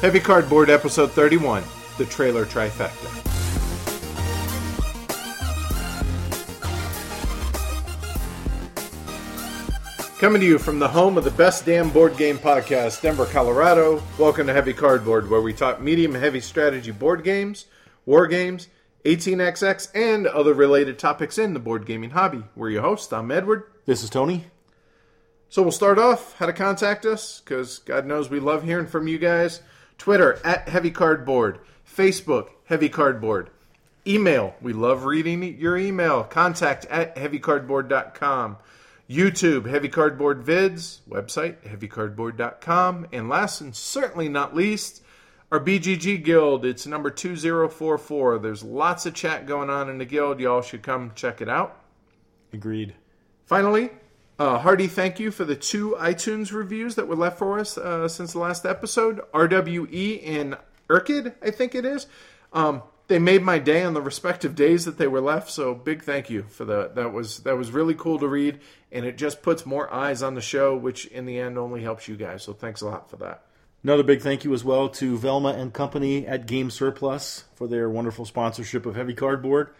Heavy Cardboard, episode 31, the trailer trifecta. Coming to you from the home of the best damn board game podcast, Denver, Colorado. Welcome to Heavy Cardboard, where we talk medium and heavy strategy board games, war games, 18xx, and other related topics in the board gaming hobby. We're your hosts. I'm Edward. This is Tony. So we'll start off how to contact us because God knows we love hearing from you guys. Twitter at Heavy Cardboard, Facebook Heavy Cardboard, email we love reading your email contact at heavycardboard.com, YouTube Heavy Cardboard Vids, website heavycardboard.com, and last and certainly not least, our BGG Guild. It's number 2044. There's lots of chat going on in the guild. Y'all should come check it out. Agreed. Finally, uh, Hardy, thank you for the two iTunes reviews that were left for us uh, since the last episode. RWE and Urkid, I think it is. Um, they made my day on the respective days that they were left. So big thank you for that. That was that was really cool to read, and it just puts more eyes on the show, which in the end only helps you guys. So thanks a lot for that. Another big thank you as well to Velma and Company at Game Surplus for their wonderful sponsorship of Heavy Cardboard.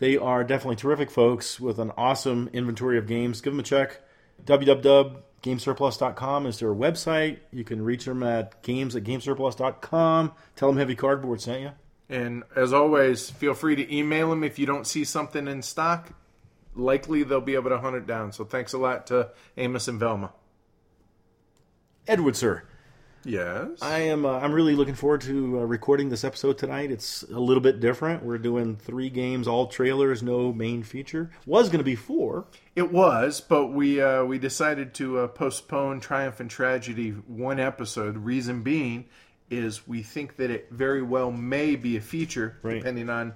They are definitely terrific folks with an awesome inventory of games. Give them a check. www.gamesurplus.com is their website. You can reach them at games at gamesurplus.com. Tell them Heavy Cardboard sent you. And as always, feel free to email them if you don't see something in stock. Likely they'll be able to hunt it down. So thanks a lot to Amos and Velma. Edward, sir. Yes. I am. Uh, I'm really looking forward to uh, recording this episode tonight. It's a little bit different. We're doing three games, all trailers, no main feature. Was going to be four. It was, but we uh, we decided to uh, postpone Triumph and Tragedy one episode. Reason being is we think that it very well may be a feature, Right. depending on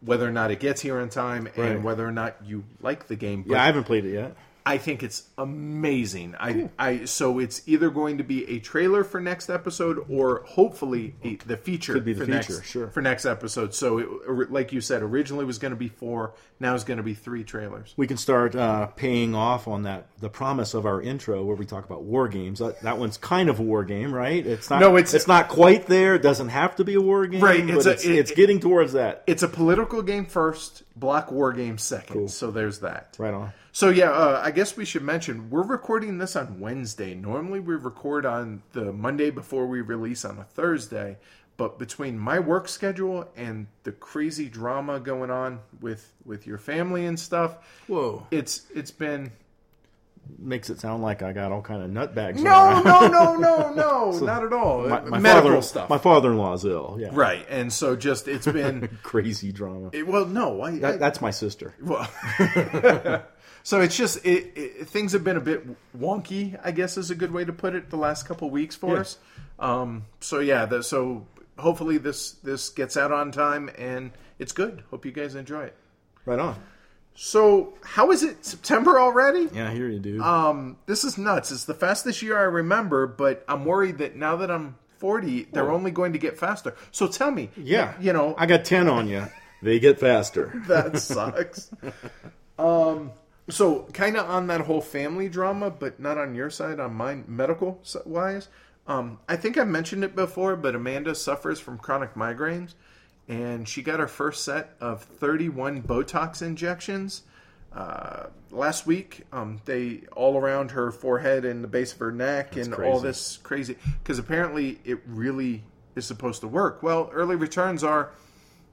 whether or not it gets here in time Right. and whether or not you like the game. But Yeah, I haven't played it yet. I think it's amazing. I, I so it's either going to be a trailer for next episode or hopefully a, the feature Could be the for feature, next, sure. for next episode. So it, like you said, originally was going to be four. Now it's going to be three trailers. We can start uh, paying off on that the promise of our intro where we talk about war games. That, that one's kind of a war game, right? It's not. No, it's- it's not quite there. It doesn't have to be a war game, Right, But it's it's, a- it- it's getting towards that. It's a political game first, block war game second. So there's that. Right on. So yeah, uh, I guess we should mention we're recording this on Wednesday. Normally we record on the Monday before we release on a Thursday, but between my work schedule and the crazy drama going on with with your family and stuff, Whoa. it's it's been Makes it sound like I got all kind of nutbags. no, no, no, no, no, not at all. my, my Medical father, stuff, My father-in-law's ill. Yeah, right? And so just it's been Crazy drama. it, well, no, I, That, I- that's my sister. Well, so it's just it, it, things have been a bit wonky. I guess is a good way to put it. The last couple weeks for Yeah. us. Um, so yeah, the, so hopefully this this gets out on time and it's good. Hope you guys enjoy it. Right on. So how is it September already? Yeah, here you do. Um, this is nuts. It's the fastest year I remember, but I'm worried that now that I'm 40, they're only going to get faster. So tell me, yeah, you know, I got ten on you. They get faster. that sucks. um, so kind of on that whole family drama, but not on your side, on mine, medical wise. Um, I think I mentioned it before, but Amanda suffers from chronic migraines, and she got her first set of 31 Botox injections uh, last week. Um, they all around her forehead and the base of her neck, and all this crazy because apparently it really is supposed to work. Well, early returns are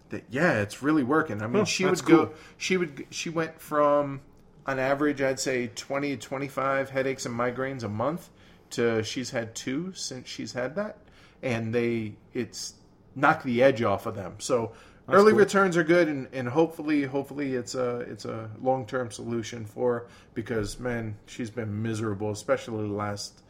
that yeah, it's really working. I mean, Huh, she that's would go she would she went from on average I'd say 20 to 25 headaches and migraines a month to she's had two since she's had that and they it's knocked the edge off of them. So early cool. returns are good and, and hopefully hopefully it's a it's a long-term solution for because man, she's been miserable especially the last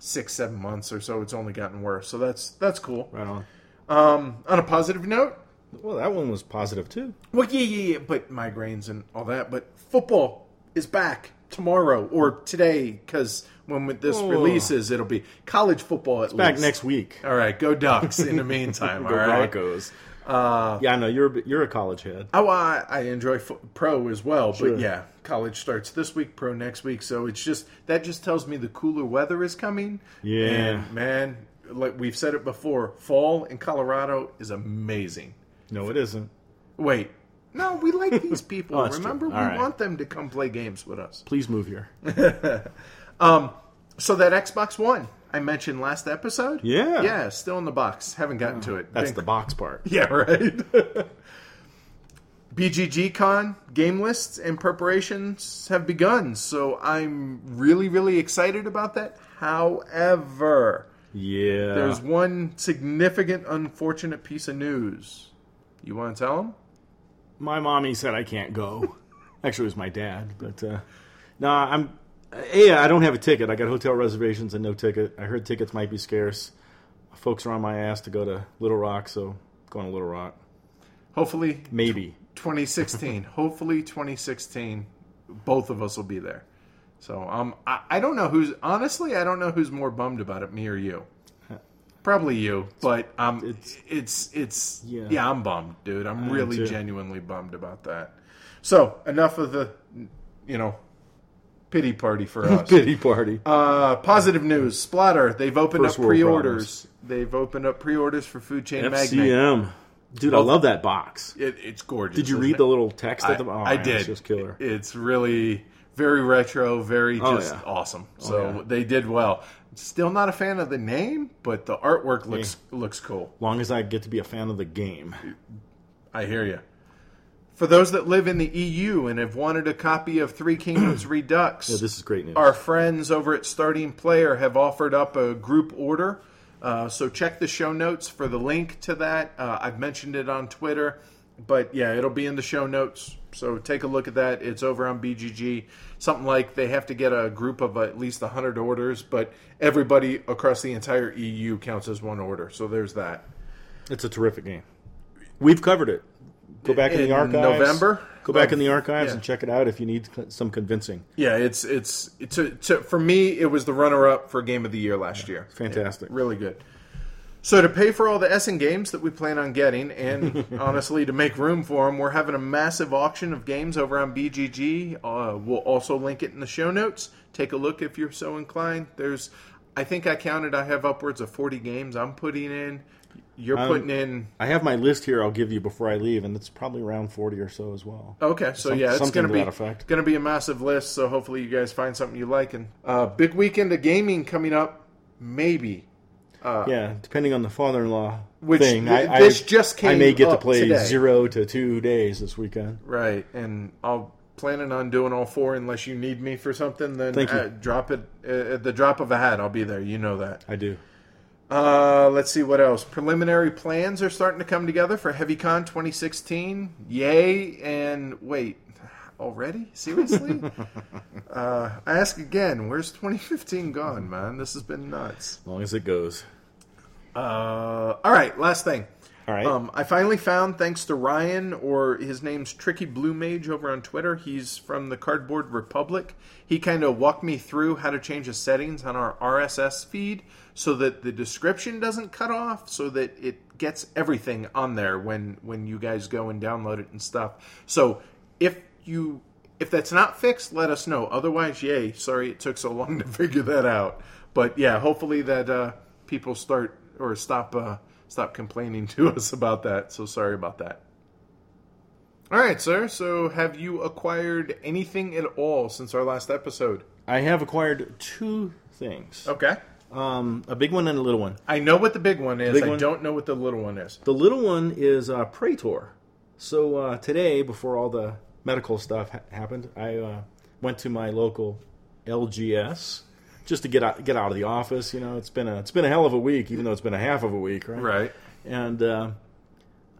6 7 months or so it's only gotten worse. So that's that's cool. Right on. Um on a positive note, Well, that one was positive too. well, yeah, yeah, yeah, but migraines and all that. But football is back tomorrow or today because when this Oh. releases, it'll be college football at Back least. next week. All right, go Ducks. In the meantime, Go right. Broncos. Uh, yeah, I know you're a- you're a college head. Oh, I, I enjoy fo- pro as well, Sure. but yeah, college starts this week, pro next week. So it's just that just tells me the cooler weather is coming. Yeah. and, man. like we've said it before, fall in Colorado is amazing. No, it isn't. Wait, no, we like these people. Oh. Remember, we right. want them to come play games with us. Please move here. Um, so that Xbox One I mentioned last episode, Yeah. yeah, still in the box. Haven't gotten oh, to it. That's Been the box part. Yeah, right. BGG Con game lists and preparations have begun, so I'm really, really excited about that. However, Yeah. there's one significant, unfortunate piece of news. You want to tell them? My mommy said I can't go. Actually, it was my dad, but uh, no, I'm. Yeah, I don't have a ticket. I got hotel reservations and no ticket. I heard tickets might be scarce. Folks are on my ass to go to Little Rock, so going to Little Rock. Hopefully, Maybe. 2016. Hopefully, 2016. Both of us will be there. So, um, I, I don't know who's honestly. I don't know who's more bummed about it, me or you. Probably you, but um, it's it's it's yeah. Yeah. I'm bummed, dude. I'm am really genuinely bummed about that. So enough of the, you know, pity party for us. Pity party. Uh, positive news: Splotter. They've opened First up pre-orders. They've opened up pre-orders for Food Chain Magnate. FCM. Dude, I love that box. It, it's gorgeous. Did you read it? the little text at the bottom? I did. It's just killer. It's really very retro, very Oh, just yeah. awesome. So yeah. they did well. Still not a fan of the name, but the artwork looks looks cool. long as I get to be a fan of the game. I hear you. For those that live in the EU and have wanted a copy of Three Kingdoms Redux, Yeah, this is great news. our friends over at Starting Player have offered up a group order. Uh, so check the show notes for the link to that. Uh, I've mentioned it on Twitter, but yeah, it'll be in the show notes. So take a look at that. It's over on BGG. Something like they have to get a group of at least 100 orders, but everybody across the entire EU counts as one order. So there's that. It's a terrific game. We've covered it. Go back in, In the archives. November? Go back in the archives yeah. and check it out if you need some convincing. Yeah, it's it's it's a, to, for me. It was the runner-up for Game of the Year last year. Fantastic. really good. So to pay for all the Essen games that we plan on getting, and honestly to make room for them, we're having a massive auction of games over on BGG. Uh, we'll also link it in the show notes. Take a look if you're so inclined. There's, I think I counted. I have upwards of 40 games I'm putting in. You're Um, putting in. I have my list here. I'll give you before I leave, and it's probably around forty or so as well. Okay, so Some- yeah, it's going to to be going to be a massive list. So hopefully you guys find something you like. And uh, big weekend of gaming coming up, maybe. Yeah, depending on the father-in-law Which thing. th- I, this I, just came. I may get to play today. zero to two days this weekend. Right, and I'll planning on doing all four unless you need me for something. Then Thank you. uh, drop it uh, at the drop of a hat. I'll be there. You know that. I do. Uh, let's see what else. Preliminary plans are starting to come together for HeavyCon 2016. Yay! And wait, already? Seriously? uh, I ask again. Where's 2015 gone, man? This has been nuts. As long as it goes. Uh, all right, last thing. All right. Um, I finally found, thanks to Ryan, or his name's Tricky Blue Mage over on Twitter. He's from the Cardboard Republic. He kind of walked me through how to change the settings on our RSS feed so that the description doesn't cut off, so that it gets everything on there when when you guys go and download it and stuff. So if you if that's not fixed, let us know. Otherwise, yay! Sorry it took so long to figure that out. But yeah, hopefully that uh, people start or stop uh, stop complaining to us about that. So sorry about that. All right, sir. So have you acquired anything at all since our last episode? I have acquired two things. Okay. Um, a big one and a little one. I know what the big one is. big I one? don't know what the little one is. The little one is uh, Praetor. So uh, today, before all the medical stuff ha- happened, I uh, went to my local LGS just to get out, get out of the office. You know, it's been a it's been a hell of a week, even though it's been a half of a week, right? Right. And uh,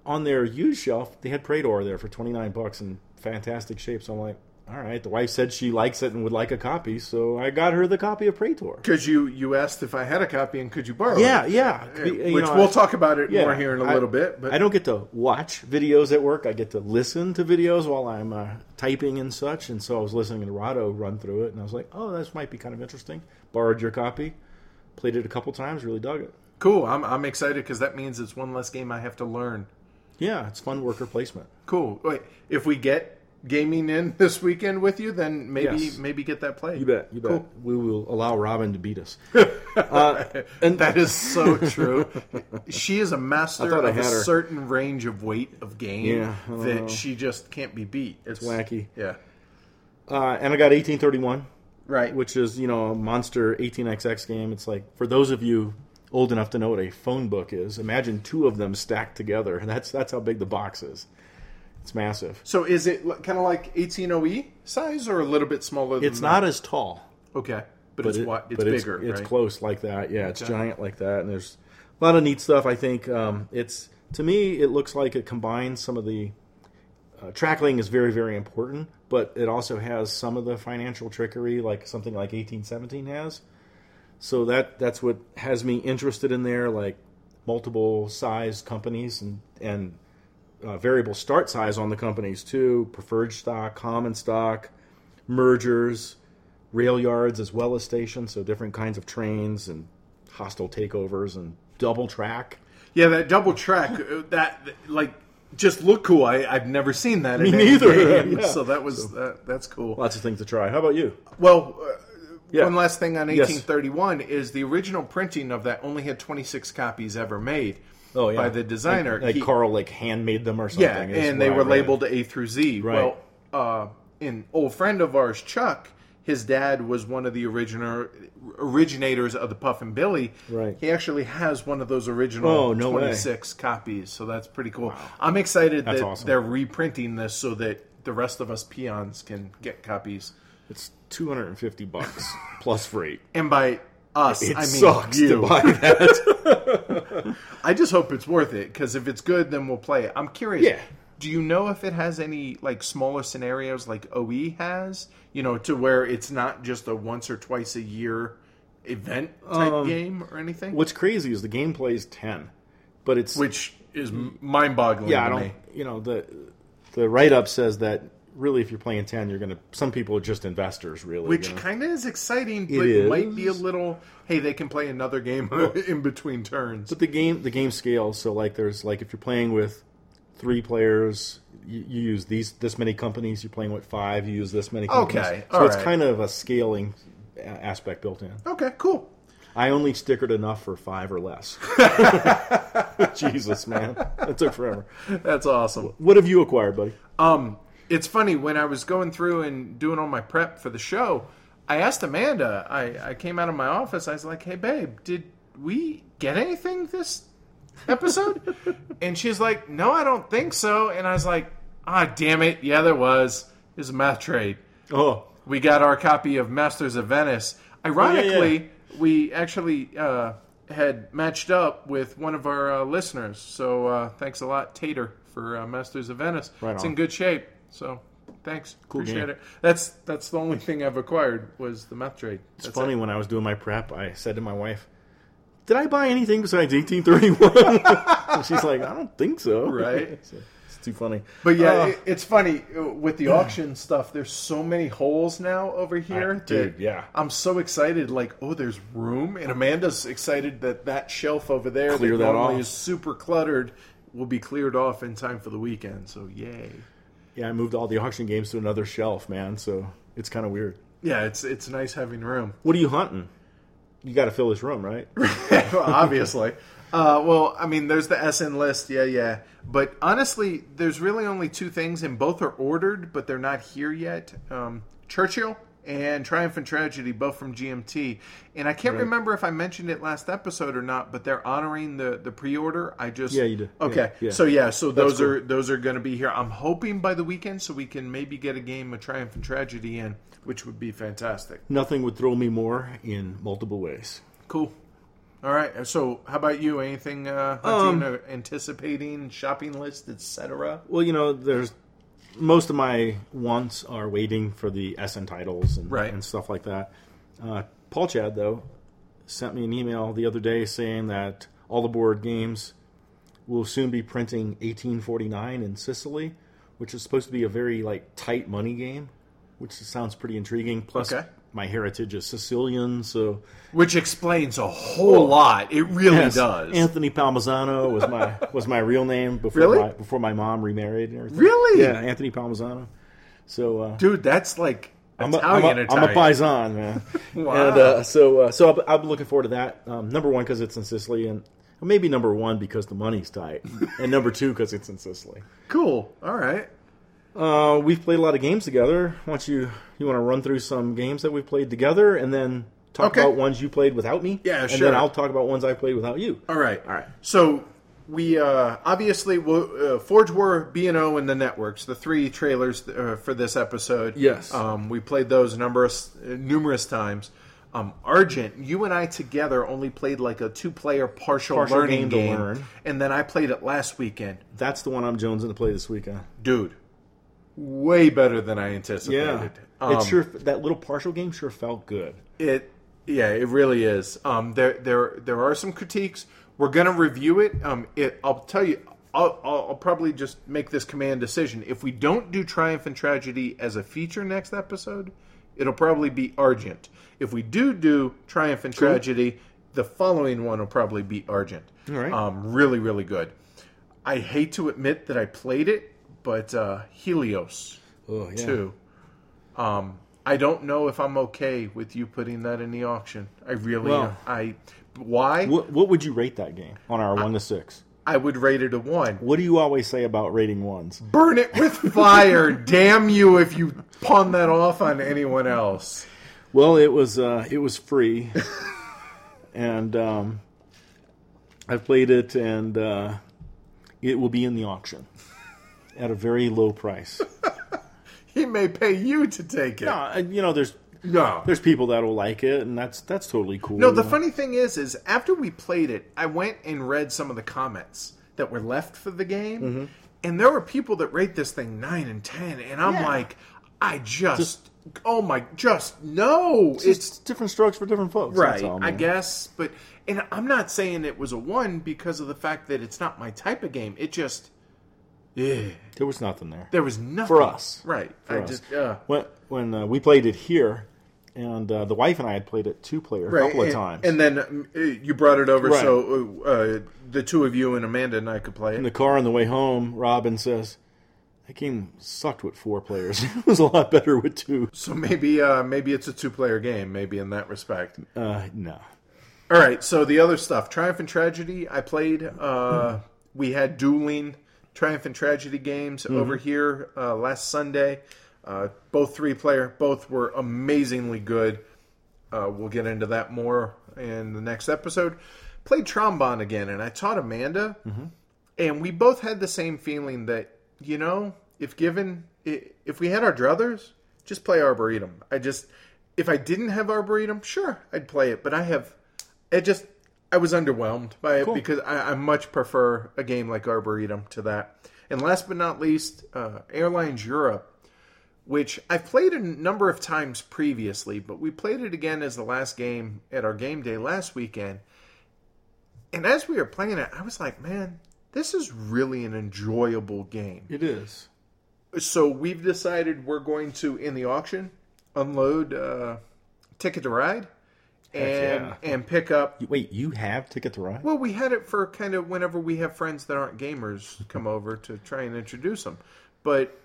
on their used shelf, they had Praetor there for twenty nine bucks in fantastic shape. So I'm like, all right. The wife said she likes it and would like a copy, so I got her the copy of Praetor. Because you you asked if I had a copy and could you borrow Yeah, it? yeah. Uh, You Which know, we'll I- talk about it Yeah, more here in a I- little bit. But I don't get to watch videos at work. I get to listen to videos while I'm uh, typing and such. And so I was listening to Rahdo run through it, and I was like, "Oh, this might be kind of interesting." Borrowed your copy, played it a couple times, really dug it. cool. I'm I'm excited because that means it's one less game I have to learn. Yeah, it's fun worker placement. Cool. Wait, if we get gaming in this weekend with you, then maybe Yes. maybe get that play. You bet. You bet. Cool. We will allow Robin to beat us. And that is so true. she is a master I thought I of a her. certain range of weight of game Yeah, don't know. that she just can't be beat. It's Wacky. Yeah. Uh, and I got 1831, Right. which is you know a monster 18xx game. It's like for those of you old enough to know what a phone book is, imagine two of them stacked together, that's that's how big the box is. It's massive. So is it kind of like 18OE size or a little bit smaller than It's not as tall. Okay. But, but it's it- it's but bigger, It's, right? close like that. Yeah, it's Okay. giant like that, and there's a lot of neat stuff. I think um, it's to me, it looks like it combines some of the uh, track laying is very very important, but it also has some of the financial trickery, like something like 1817 has. So that that's what has me interested in there, like multiple size companies and and uh, variable start size on the companies too, preferred stock, common stock, mergers, rail yards as well as stations, so different kinds of trains and hostile takeovers and double track. Yeah, that double track, uh, that like just look cool. I, I've never seen that. Me in neither. Yeah. So that was that, that's cool. Lots of things to try. How about you? Well, uh, Yeah. one last thing on Yes. 1831 is the original printing of that only had 26 copies ever made Oh yeah, by the designer. Like, like He- Carl like handmade them or something. yeah, and they were labeled A through Z. Right. Well, uh, an old friend of ours, Chuck, his dad was one of the original originators of the Puffing Billy. Right. He actually has one of those original Oh, no way. 26 copies, so that's pretty cool. I'm excited That's that awesome. they're reprinting this so that the rest of us peons can get copies. It's two hundred and fifty bucks plus freight. And by us, It I mean sucks you. to buy that. I just hope it's worth it because if it's good, then we'll play it. I'm curious. Yeah. Do you know if it has any like smaller scenarios like OE has? You know, to where it's not just a once or twice a year event type Um, game or anything, What's crazy is the gameplay is ten, but it's which is mind boggling. yeah. I don't. me. You know the the write up says that really if you're playing ten, you're gonna. Some people are just investors, really. Which you know? kind of is exciting, but might be a little. Hey, they can play another game in between turns. But the game the game scales. So like there's like if you're playing with three players, you, you use these this many companies. You're playing with five, you use this many. companies. Okay, so it's right. kind of a scaling aspect built in. Okay, cool. I only stickered enough for five or less. Jesus, man, that took forever. That's awesome. What have you acquired, buddy? Um, it's funny when I was going through and doing all my prep for the show. I asked Amanda. I, I came out of my office. I was like, "Hey, babe, did we get anything this episode?" and she's like, "No, I don't think so." And I was like, "Ah, damn it! Yeah, there was. It was a math trade. Oh, We got our copy of Masters of Venice. Ironically, we actually uh, had matched up with one of our uh, listeners. So uh, thanks a lot, Tater, for uh, Masters of Venice. Right it's in good shape. So thanks. Cool Appreciate game. it. That's that's the only thing I've acquired was the math trade. it's funny it. when I was doing my prep, I said to my wife, "Did I buy anything besides 1831?" and she's like, "I don't think so." Right. So, it's too funny. But yeah, Uh, it, it's funny uh, with the auction stuff. There's so many holes now over here, Uh, dude, yeah. I'm so excited. Like, oh, there's room, and Amanda's excited that that shelf over there Clear that that normally off. is super cluttered will be cleared off in time for the weekend. So yay! Yeah, I moved all the auction games to another shelf, man. So it's kind of weird. Yeah, it's it's nice having room. What are you hunting? You got to fill this room, right? Well, obviously. Uh, well, I mean, there's the Essen list, yeah, yeah. But honestly, there's really only two things, and both are ordered, but they're not here yet. Um, Churchill and Triumph and Tragedy, both from GMT. And I can't Right. remember if I mentioned it last episode or not, but they're honoring the, the pre-order. I just Yeah, you did. Okay, Yeah, yeah. so yeah, so That's those cool. are those are going to be here. I'm hoping by the weekend, so we can maybe get a game of Triumph and Tragedy in, which would be fantastic. Nothing would throw me more in multiple ways. Cool. All right. So, how about you? Anything uh, hunting, or anticipating, shopping list, etc.? Well, you know, there's most of my wants are waiting for the Essen titles and, Right. and stuff like that. Uh, Paul Chad though sent me an email the other day saying that All-Aboard Games will soon be printing 1849 in Sicily, which is supposed to be a very like tight money game, which sounds pretty intriguing. Plus, Okay. My heritage is Sicilian, so Which explains a whole lot. It really Yes, does. Anthony Palmisano was my was my real name before Really? my before my mom remarried and everything. Really? Yeah, Anthony Palmisano. So, uh, Dude, that's like I'm a, Italian I'm a, I'm a Italian. paisan, man. Wow. And uh, so, uh, so I'll, I'll be looking forward to that. Um, number one because it's in Sicily, and maybe number one because the money's tight, and number two because it's in Sicily. Cool. All right. Uh, we've played a lot of games together. Why don't you you want to run through some games that we've played together, and then talk Okay. about ones you played without me? Yeah, and sure. then I'll talk about ones I played without you. All right. All right. So we uh, obviously uh, Forge War, B and O, and the networks. The three trailers uh, for this episode. Yes. Um, we played those numerous uh, numerous times. Um, Argent, you and I together only played like a two-player partial, Partial learning game to game, learn. and then I played it last weekend. That's the one I'm jonesing to play this weekend. Dude, way better than I anticipated. Um, it sure that little partial game sure felt good. It yeah, it really is. Um, there there there are some critiques. We're gonna review it. Um, it I'll tell you. I'll, I'll, I'll probably just make this command decision. If we don't do Triumph and Tragedy as a feature next episode, it'll probably be Argent. If we do do Triumph and Tragedy, the following one will probably be Argent. All right. Um, really, really good. I hate to admit that I played it, but uh, Helios Oh yeah. too. Um, I don't know if I'm okay with you putting that in the auction. I really, Well- I. Why? What, what would you rate that game on our one to six? I would rate it a one. What do you always say about rating ones? Burn it with fire! Damn you if you pawn that off on anyone else. Well, it was uh, it was free, and um, I've played it, and uh, it will be in the auction at a very low price. He may pay you to take it. No, you know, there's No. there's people that will like it, and that's that's totally cool. No, the funny thing is, is after we played it, I went and read some of the comments that were left for the game, Mm-hmm. and there were people that rate this thing nine and ten, and I'm Yeah. like, I just, oh my, just no, it's, it's different strokes for different folks. right, that's all, I guess, but and I'm not saying it was a one because of the fact that it's not my type of game. It just, yeah, there was nothing there. there was nothing For us. right? For I us. just, uh, when when uh, we played it here, and uh, the wife and I had played it two player a Right, couple of and, times. and then um, uh, you brought it over Right. so uh, uh, the two of you and Amanda and I could play it. in the car on the way home, Robin says, "That game sucked with four players. it was a lot better with two. So maybe uh, maybe it's a two player game, maybe in that respect. Uh, no, All right, so the other stuff, Triumph and Tragedy, I played. Uh, we had dueling Triumph and Tragedy games over here uh, last Sunday. Uh, both three player, both were amazingly good. Uh, we'll get into that more in the next episode. Played Trambahn again, and I taught Amanda, and we both had the same feeling that you know, if given, if we had our druthers, just play Arboretum. I just, if I didn't have Arboretum, sure, I'd play it, but I have, it just, I was underwhelmed by it Cool. because I, I much prefer a game like Arboretum to that. And last but not least, uh, Airlines Europe which I've played a number of times previously, but we played it again as the last game at our game day last weekend. And as we were playing it, I was like, man, this is really an enjoyable game. it is. So we've decided we're going to, in the auction, unload uh, Ticket to Ride and yeah. and pick up. Wait, you have Ticket to Ride? Well, we had it for kind of whenever we have friends that aren't gamers come over to try and introduce them. But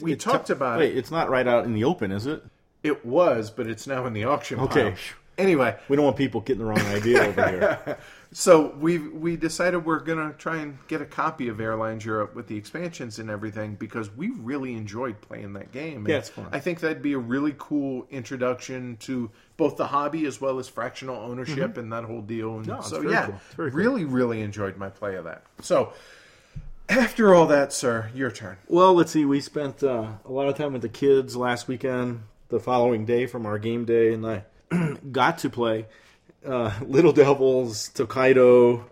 we It's talked t- about Wait, it. it's not right out in the open, is it? It was, but it's now in the auction. Okay. pile. Anyway, We don't want people getting the wrong idea over here. so we we decided we're gonna try and get a copy of Airlines Europe with the expansions and everything because we really enjoyed playing that game. And Yeah, it's fun. I think that'd be a really cool introduction to both the hobby as well as fractional ownership and that whole deal. And Mm-hmm. No, so yeah, cool. Very cool. really really enjoyed my play of that. So after all that, sir, your turn. Well, let's see. We spent uh, a lot of time with the kids last weekend. The following day from our game day, and I got to play uh, Little Devils, Tokaido,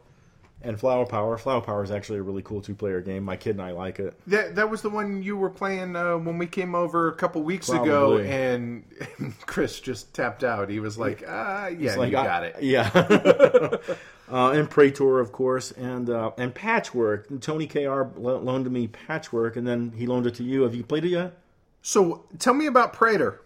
and Flower Power. Flower Power is actually a really cool two-player game. My kid and I like it. That that was the one you were playing uh, when we came over a couple weeks ago, Probably. and Chris just tapped out. He was like, "Ah, yeah, Like, you I- got it." Yeah. uh, and Praetor, of course, and uh, and Patchwork. And Tony Kr loaned to me Patchwork, and then he loaned it to you. Have you played it yet? So tell me about Praetor.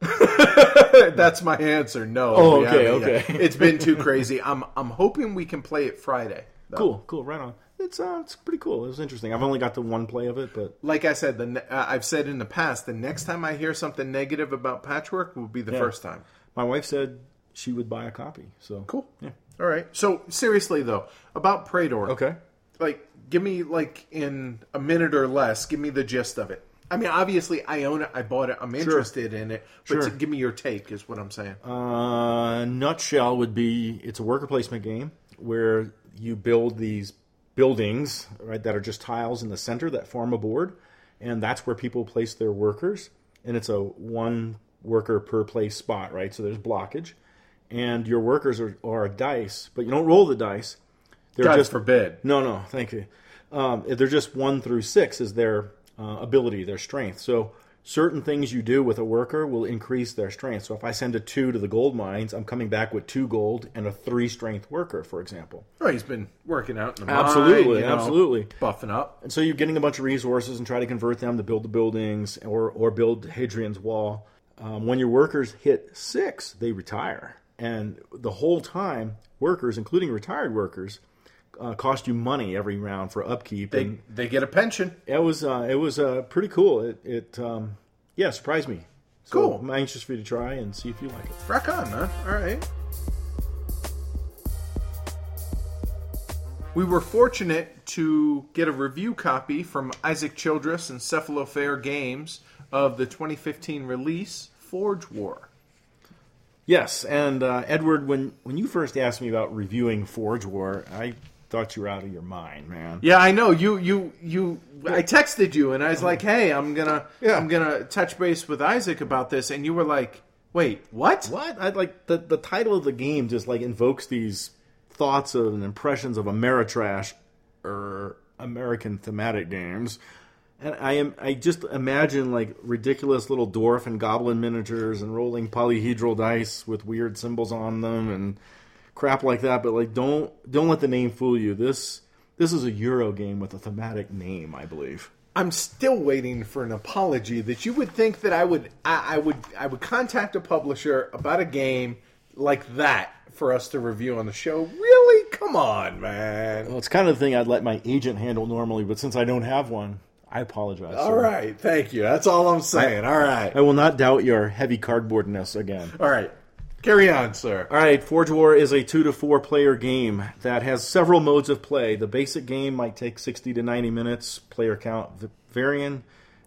That's my answer. No. Oh, okay, yet. okay. it's been too crazy. I'm I'm hoping we can play it Friday. though. Cool, cool, right on. it's uh, it's pretty cool. It was interesting. I've only got the one play of it, but Like I said, the ne- uh, I've said in the past, the next time I hear something negative about Patchwork will be the Yeah. first time. my wife said she would buy a copy. So Cool. Yeah. All right. So seriously though, about Praetor. Okay. Like, give me like in a minute or less. Give me the gist of it. I mean, obviously, I own it. I bought it. I'm interested in it. But Sure. to give me your take is what I'm saying. Uh, nutshell would be it's a worker placement game where you build these buildings right that are just tiles in the center that form a board, and that's where people place their workers. And it's a one worker per place spot, right? So there's blockage, and your workers are, are a dice, but you don't roll the dice. They're God just forbid. no, no, thank you. Um, they're just one through six is their uh, ability, their strength. So certain things you do with a worker will increase their strength. So if I send a two to the gold mines, I'm coming back with two gold and a three strength worker, for example. Oh, he's been working out in the mine, Absolutely, you know, absolutely. buffing up. And so you're getting a bunch of resources and try to convert them to build the buildings or, or build Hadrian's Wall. Um, when your workers hit six, they retire. And the whole time, workers, including retired workers, uh, cost you money every round for upkeep. They and they get a pension. it was uh, it was uh, pretty cool. It, it um, yeah surprised me. So Cool. I'm anxious for you to try and see if you like it. Rock on, man. All right. We were fortunate to get a review copy from Isaac Childress and Cephalofair Games of the 2015 release Forge War. Yes, and uh, Edward, when when you first asked me about reviewing Forge War, I thought you were out of your mind, man. Yeah, I know. You you you I texted you and I was like, "Hey, I'm going to Yeah. I'm going to touch base with Isaac about this." And you were like, "Wait, what?" What? I like the the title of the game just like invokes these thoughts of and impressions of Ameritrash or American thematic games. And I am I just imagine like ridiculous little dwarf and goblin miniatures and rolling polyhedral dice with weird symbols on them and crap like that, but like don't don't let the name fool you. This this is a Euro game with a thematic name, I believe. I'm still waiting for an apology that you would think that I would I, I would I would contact a publisher about a game like that for us to review on the show. Really? Come on, man. Well, it's kind of the thing I'd let my agent handle normally, but since I don't have one, I apologize. All sir. right, thank you. That's all I'm saying. All right. I will not doubt your heavy cardboardness again. All right. Carry on, sir. All right, Forge War is a two to four player game that has several modes of play. The basic game might take 60 to 90 minutes, player count varying,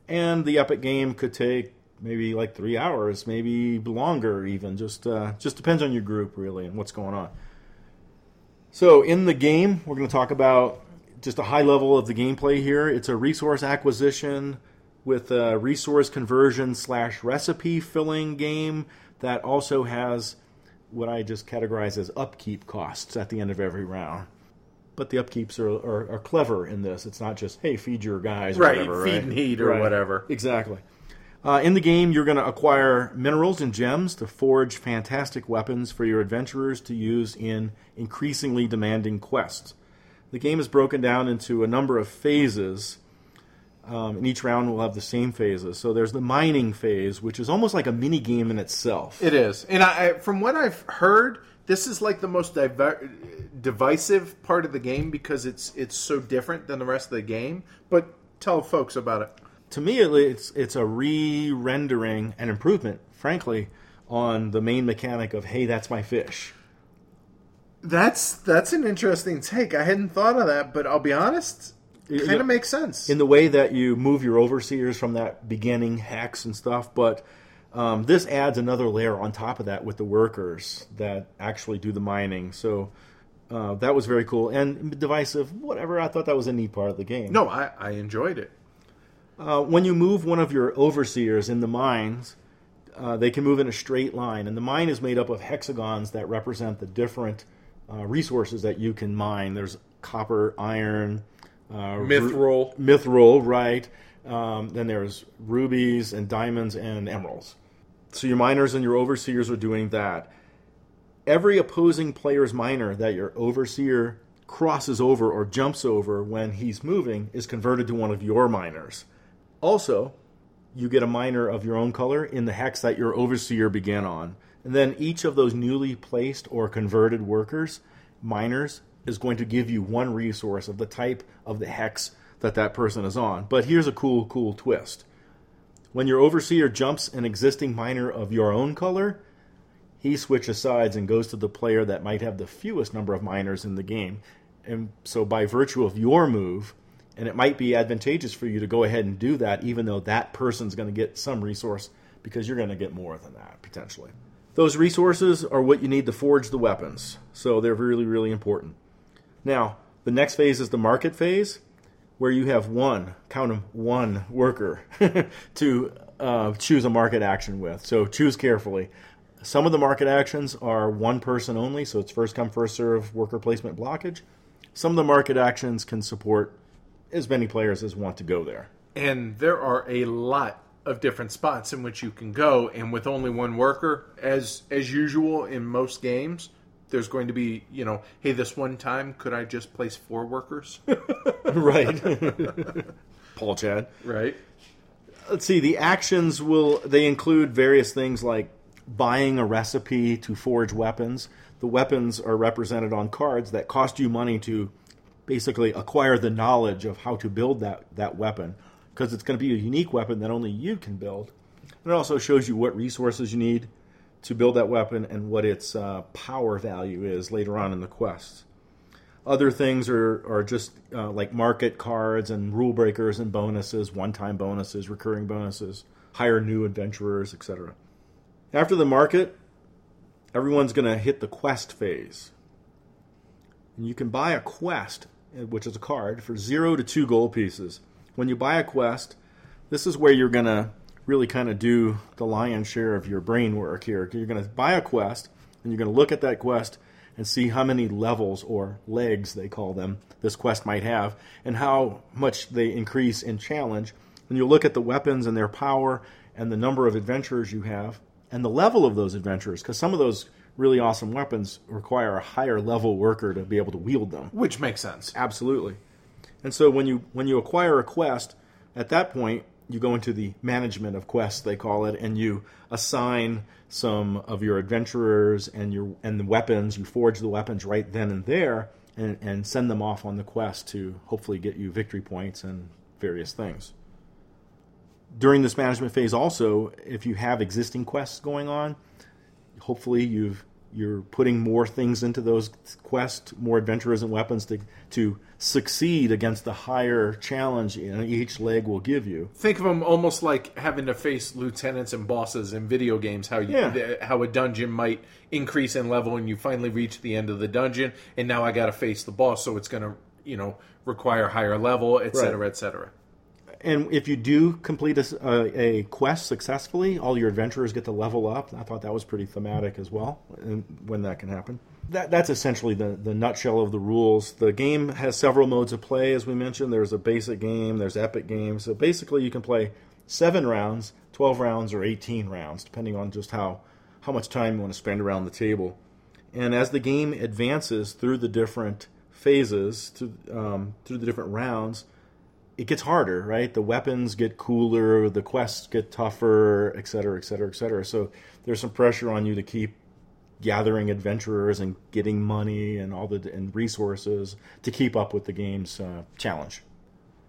and the epic game could take maybe like three hours, maybe longer even. Just uh, just depends on your group really and what's going on. So in the game, we're going to talk about just a high level of the gameplay here. It's a resource acquisition with a resource conversion slash recipe filling game that also has what I just categorize as upkeep costs at the end of every round. But the upkeeps are, are, are clever in this. It's not just, hey, feed your guys or Right, whatever. feed right? and heat or Right. whatever. Exactly. Uh, in the game, you're going to acquire minerals and gems to forge fantastic weapons for your adventurers to use in increasingly demanding quests. The game is broken down into a number of phases, um, and each round will have the same phases. So there's the mining phase, which is almost like a mini game in itself. It is, and I, I from what I've heard, this is like the most diver- divisive part of the game because it's it's so different than the rest of the game. But tell folks about it. to me, it's it's a re-rendering and improvement, frankly, on the main mechanic of "Hey, that's my fish." That's that's an interesting take. I hadn't thought of that, but I'll be honest, kind of makes sense. in the way that you move your overseers from that beginning hex and stuff. But um, this adds another layer on top of that with the workers that actually do the mining. So uh, that was very cool and divisive. Whatever. I thought that was a neat part of the game. no, I, I enjoyed it. Uh, when you move one of your overseers in the mines, uh, they can move in a straight line, and the mine is made up of hexagons that represent the different uh, resources that you can mine. There's copper, iron, uh, Mithril. mithril, right? Um, then there's rubies and diamonds and emeralds. So your miners and your overseers are doing that. Every opposing player's miner that your overseer crosses over or jumps over when he's moving is converted to one of your miners. Also, you get a miner of your own color in the hex that your overseer began on. And then each of those newly placed or converted workers, miners, is going to give you one resource of the type of the hex that that person is on. But here's a cool, cool twist. When your overseer jumps an existing miner of your own color, he switches sides and goes to the player that might have the fewest number of miners in the game. And so, by virtue of your move, and it might be advantageous for you to go ahead and do that, even though that person's going to get some resource because you're going to get more than that potentially. Those resources are what you need to forge the weapons, so they're really, really important. Now, the next phase is the market phase, where you have one, count them, one worker to uh, choose a market action with. So choose carefully. Some of the market actions are one person only, so it's first come, first serve worker placement blockage. Some of the market actions can support as many players as want to go there. And there are a lot of different spots in which you can go, and with only one worker, as as usual in most games, there's going to be, you know, hey, this one time, could I just place four workers? right. Paul Chad. right. Let's see. The actions will they include various things like buying a recipe to forge weapons. The weapons are represented on cards that cost you money to basically acquire the knowledge of how to build that, that weapon because it's going to be a unique weapon that only you can build. And it also shows you what resources you need to build that weapon and what its uh, power value is later on in the quest. Other things are, are just uh, like market cards and rule breakers and bonuses, one time bonuses, recurring bonuses, hire new adventurers, etc. After the market, everyone's going to hit the quest phase. And you can buy a quest, which is a card, for zero to two gold pieces. When you buy a quest, this is where you're going to really kind of do the lion's share of your brain work here. You're going to buy a quest, and you're going to look at that quest and see how many levels or legs they call them this quest might have and how much they increase in challenge and you'll look at the weapons and their power and the number of adventurers you have and the level of those adventurers because some of those really awesome weapons require a higher level worker to be able to wield them Which makes sense. absolutely and so when you when you acquire a quest at that point you go into the management of quests they call it and you assign some of your adventurers and your and the weapons you forge the weapons right then and there and, and send them off on the quest to hopefully get you victory points and various things. During this management phase also if you have existing quests going on hopefully you've you're putting more things into those quests, more adventurers and weapons to to succeed against the higher challenge each leg will give you. Think of them almost like having to face lieutenants and bosses in video games. How you, Yeah. how a dungeon might increase in level, and you finally reach the end of the dungeon, and now I got to face the boss, so it's going to you know require higher level, et cetera, Right. et cetera. And if you do complete a quest successfully, all your adventurers get to level up. I thought that was pretty thematic as well, and when that can happen. That, that's essentially the, the nutshell of the rules. The game has several modes of play, as we mentioned. There's a basic game, there's epic game. So basically, you can play seven rounds, 12 rounds, or 18 rounds, depending on just how, how much time you want to spend around the table. And as the game advances through the different phases, to, um, through the different rounds, it gets harder, right? The weapons get cooler, the quests get tougher, et cetera, et cetera, et cetera. So there's some pressure on you to keep gathering adventurers and getting money and all the and resources to keep up with the game's uh, challenge.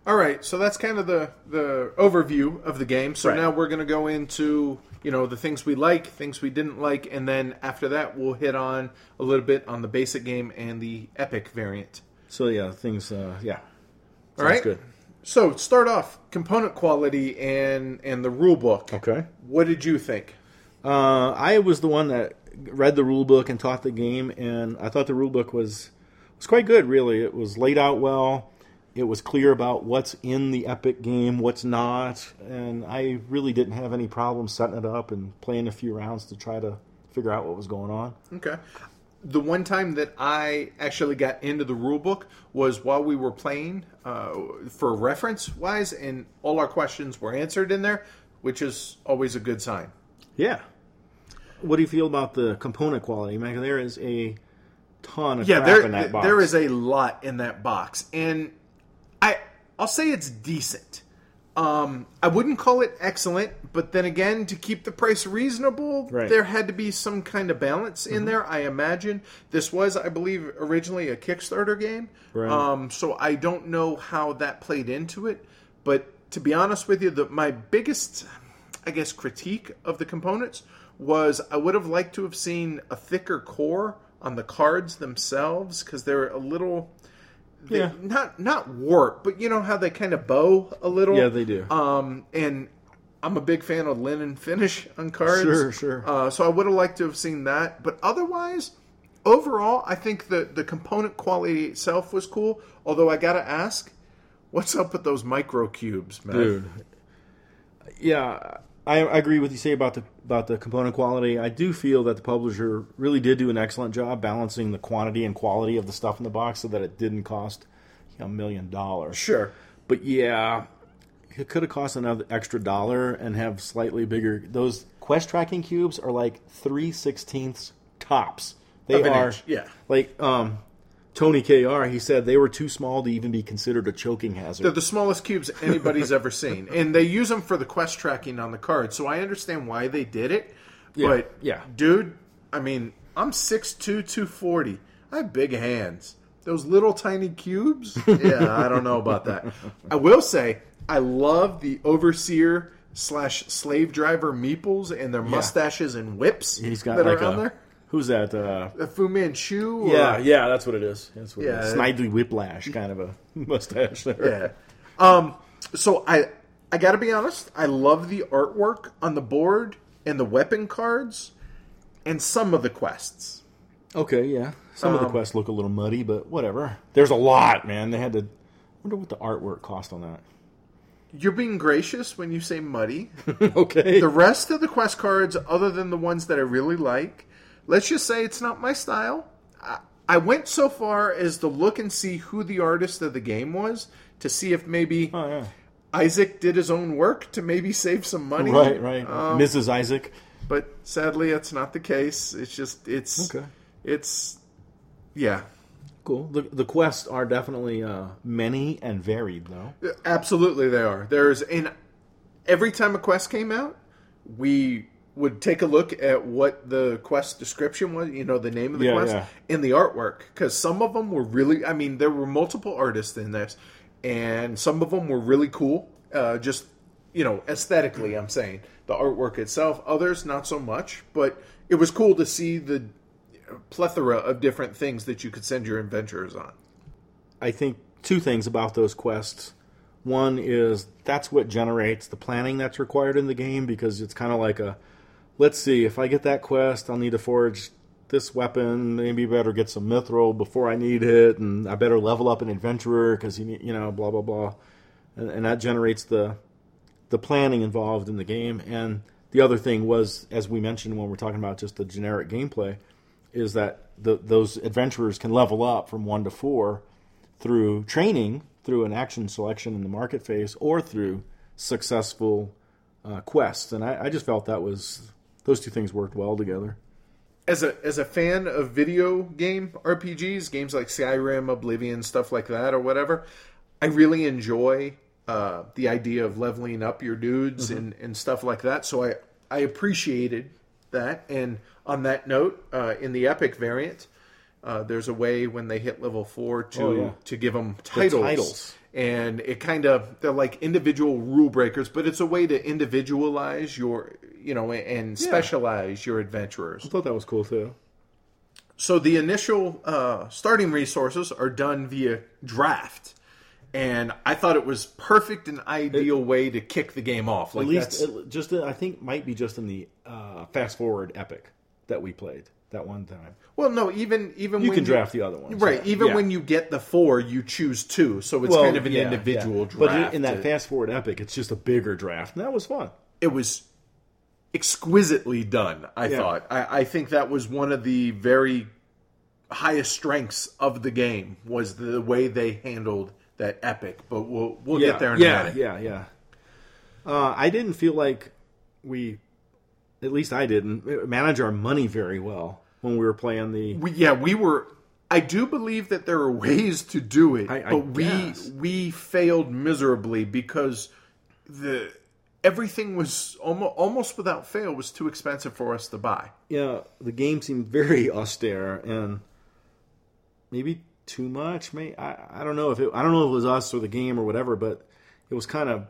All right, so that's kind of the the overview of the game. So Right. now we're going to go into you know the things we like, things we didn't like, and then after that we'll hit on a little bit on the basic game and the epic variant. So yeah, things, uh, yeah. All right, Sounds good. So start off component quality and and the rule book. Okay. What did you think? Uh, I was the one that read the rule book and taught the game, and I thought the rule book was was quite good. Really, it was laid out well. It was clear about what's in the epic game, what's not, and I really didn't have any problem setting it up and playing a few rounds to try to figure out what was going on. Okay. The one time that I actually got into the rule book was while we were playing, uh, for reference wise, and all our questions were answered in there, which is always a good sign. Yeah. What do you feel about the component quality, Mike? There is a ton of yeah, crap there in that box. there is a lot in that box, and I I'll say it's decent. Um, I wouldn't call it excellent, but then again, to keep the price reasonable, Right. there had to be some kind of balance in there. I imagine this was, I believe, originally a Kickstarter game. Right. Um, so I don't know how that played into it. But to be honest with you, the, my biggest, I guess, critique of the components was I would have liked to have seen a thicker core on the cards themselves because they're a little. They, Yeah. Not not warp, but you know how they kind of bow a little. Yeah, they do. Um, and I'm a big fan of linen finish on cards. Sure, sure. Uh, so I would have liked to have seen that, but otherwise, overall, I think the the component quality itself was cool. Although I gotta ask, what's up with those micro cubes, man? dude. Yeah, I, I agree with you say about the about the component quality. I do feel that the publisher really did do an excellent job balancing the quantity and quality of the stuff in the box so that it didn't cost a million dollars. Sure. But yeah, it could have cost another extra dollar and have slightly bigger. Those quest tracking cubes are like three sixteenths tops. They are inch, yeah. like um, Tony Kr. He said they were too small to even be considered a choking hazard. They're the smallest cubes anybody's ever seen, and they use them for the quest tracking on the card. So I understand why they did it. Yeah, But yeah. dude, I mean, I'm 6'2", 240. I have big hands. Those little tiny cubes, yeah, I don't know about that. I will say, I love the overseer slash slave driver meeples and their mustaches and whips He's got that like are on a there. Who's that? Uh, A Fu Manchu. Or, yeah, yeah, that's what it is. That's what Yeah. it is. Snidely whiplash kind of a mustache there. Yeah. Um. So I I got to be honest. I love the artwork on the board and the weapon cards, and some of the quests. Okay, yeah. Some of Um, the quests look a little muddy, but whatever. There's a lot, man. They had to. wonder what the artwork cost on that. You're being gracious when you say muddy. okay. the rest of the quest cards, other than the ones that I really like, let's just say it's not my style. I, I went so far as to look and see who the artist of the game was to see if maybe oh yeah. Isaac did his own work to maybe save some money. Right, right. Um, Mrs. Isaac. but sadly that's not the case it's just it's Okay. it's yeah Cool. The the quests are definitely uh, many and varied, though. absolutely they are there's and every time a quest came out we would take a look at what the quest description was you know the name of the Yeah, quest yeah. and the artwork because some of them were really i mean there were multiple artists in this and some of them were really cool uh, just you know aesthetically i'm saying the artwork itself others not so much but it was cool to see the plethora of different things that you could send your adventurers on I think two things about those quests. One is that's what generates the planning that's required in the game because it's kind of like a let's see, if I get that quest, I'll need to forge this weapon. Maybe better get some mithril before I need it, and I better level up an adventurer because you need, you know, blah blah blah, and, and that generates the the planning involved in the game. And the other thing was, as we mentioned when we're talking about just the generic gameplay, is that the, those adventurers can level up from one to four through training, through an action selection in the market phase, or through successful uh, quests. And I, I just felt that was those two things worked well together. as a as a fan of video game RPGs, games like Skyrim, Oblivion, stuff like that, or whatever, I really enjoy uh, the idea of leveling up your dudes and, and stuff like that. So I I appreciated that. And on that note, uh, in the Epic variant, uh, there's a way when they hit level four to Oh, yeah. to give them titles. titles. And it kind of they're like individual rule breakers, but it's a way to individualize your you know and specialize your adventurers. I thought that was cool too. So the initial uh, starting resources are done via draft, and I thought it was perfect and ideal way to kick the game off. Like At least, it, just I think might be just in the uh, fast forward epic that we played that one time. well, no, even even You when can draft the other one, right? yeah. Even Yeah. when you get the four, you choose two, so it's kind of an yeah, individual yeah. draft. But in, that fast forward epic, it's just a bigger draft, and that was fun. it was exquisitely done. I thought. I, I think that was one of the very highest strengths of the game was the way they handled that epic. But we'll we'll get there in yeah, a minute. Yeah, yeah, uh, I didn't feel like we, at least I didn't, manage our money very well when we were playing the. We, yeah, we were. I do believe that there are ways to do it, I- I but we guess. we failed miserably because the everything was almost almost without fail was too expensive for us to buy. Yeah, the game seemed very austere and maybe too much. May I, I don't know if it I don't know if it was us or the game or whatever, but it was kind of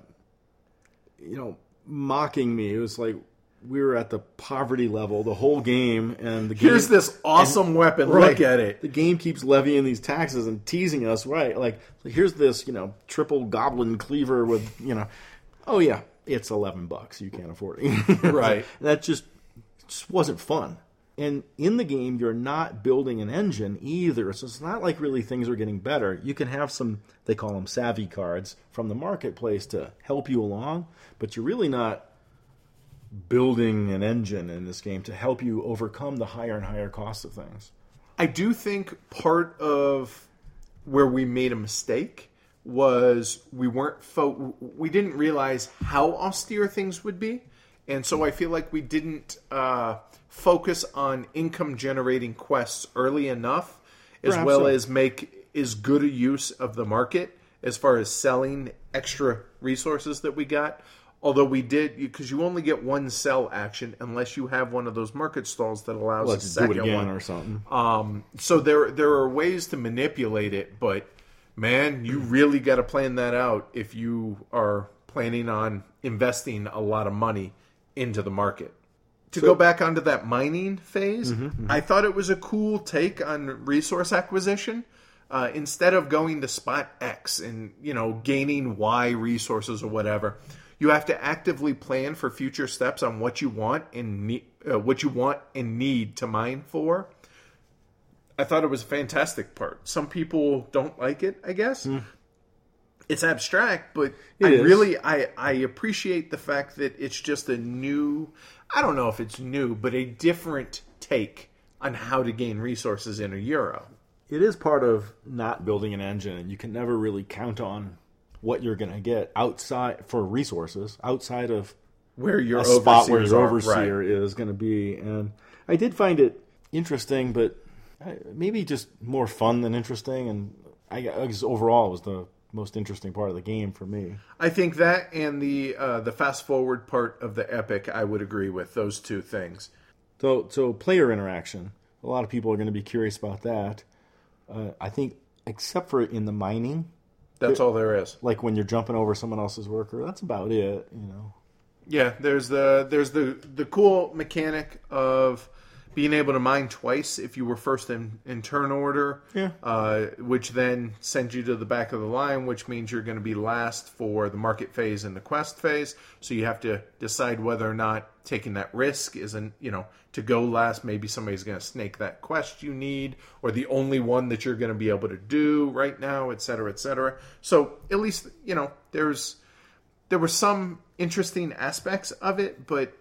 you know mocking me. It was like we were at the poverty level the whole game, and the game, Here's this awesome weapon. Right. Look at it. The game keeps levying these taxes and teasing us, right? Like, here's this, you know, triple goblin cleaver with, you know, oh yeah, it's eleven bucks. You can't afford it, Right. that just just wasn't fun. And in the game, you're not building an engine either, so it's not like really things are getting better. You can have some, they call them savvy cards from the marketplace to help you along, but you're really not building an engine in this game to help you overcome the higher and higher costs of things. I do think part of where we made a mistake was we weren't fo- we didn't realize how austere things would be, and so I feel like we didn't uh, focus on income generating quests early enough, as Perhaps well so. as make as good a use of the market as far as selling extra resources that we got. Although we did, because you only get one sell action unless you have one of those market stalls that allows a Let's do second it again one. or something. Um, so there there are ways to manipulate it, but man, you really got to plan that out if you are planning on investing a lot of money into the market. To go back onto that mining phase, I thought it was a cool take on resource acquisition. Uh, instead of going to spot X and you know gaining Y resources or whatever, you have to actively plan for future steps on what you want and need, uh, what you want and need to mine for. I thought it was a fantastic part. Some people don't like it, I guess. It's abstract, but I Hmm. is. really I I appreciate the fact that it's just a new I don't know if it's new, but a different take on how to gain resources in a euro. it is part of not building an engine and you can never really count on what you're going to get outside for resources outside of Where your spot where your overseer right. is going to be. And i did find it interesting but uh, maybe just more fun than interesting. And i I guess overall it was the most interesting part of the game for me. I think that and the uh, the fast forward part of the epic, I would agree with those two things. so so player interaction. A lot of people are going to be curious about that. Uh, i think except for in the mining That's all there is. like when you're jumping over someone else's worker that's about it you know Yeah, there's the there's the the cool mechanic of being able to mine twice if you were first in, in turn order. Yeah. Uh, which then sends you to the back of the line, which means you're going to be last for the market phase and the quest phase. So you have to decide whether or not taking that risk isn't you know to go last. Maybe somebody's going to snake that quest you need, or the only one that you're going to be able to do right now, et cetera, et cetera. So at least you know there's there were some interesting aspects of it, but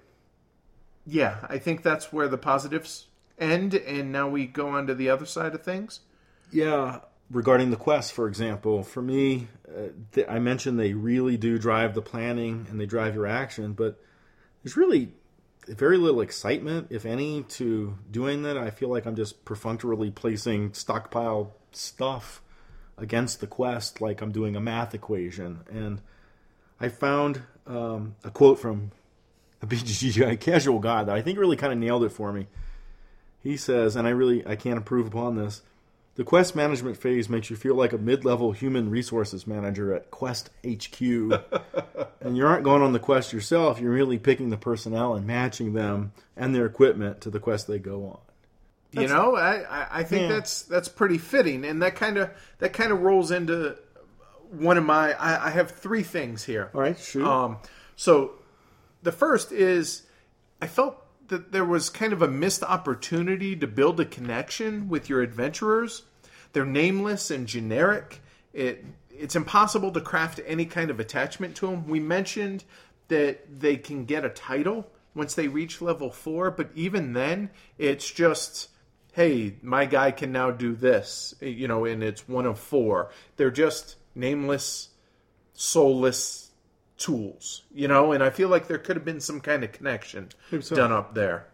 yeah, I think that's where the positives end, and now we go on to the other side of things. Yeah, regarding the quest, for example, for me, uh, th- I mentioned they really do drive the planning and they drive your action, but there's really very little excitement, if any, to doing that. I feel like I'm just perfunctorily placing stockpile stuff against the quest, like I'm doing a math equation. And I found um, a quote from a BGGI casual guy that I think really kind of nailed it for me. He says, and I really I can't improve upon this. The quest management phase makes you feel like a mid-level human resources manager at Quest HQ. and you aren't going on the quest yourself, you're really picking the personnel and matching them and their equipment to the quest they go on. you know, I, I, think Yeah. that's that's pretty fitting, and that kind of that kind of rolls into one of my. I, I have three things here. All right, shoot. Um, so the first is I felt that there was kind of a missed opportunity to build a connection with your adventurers. They're nameless and generic. It it's impossible to craft any kind of attachment to them. We mentioned that they can get a title once they reach level 4, but even then it's just hey, my guy can now do this, you know, and it's one of 4. They're just nameless soulless tools, you know, and I feel like there could have been some kind of connection so. done up there.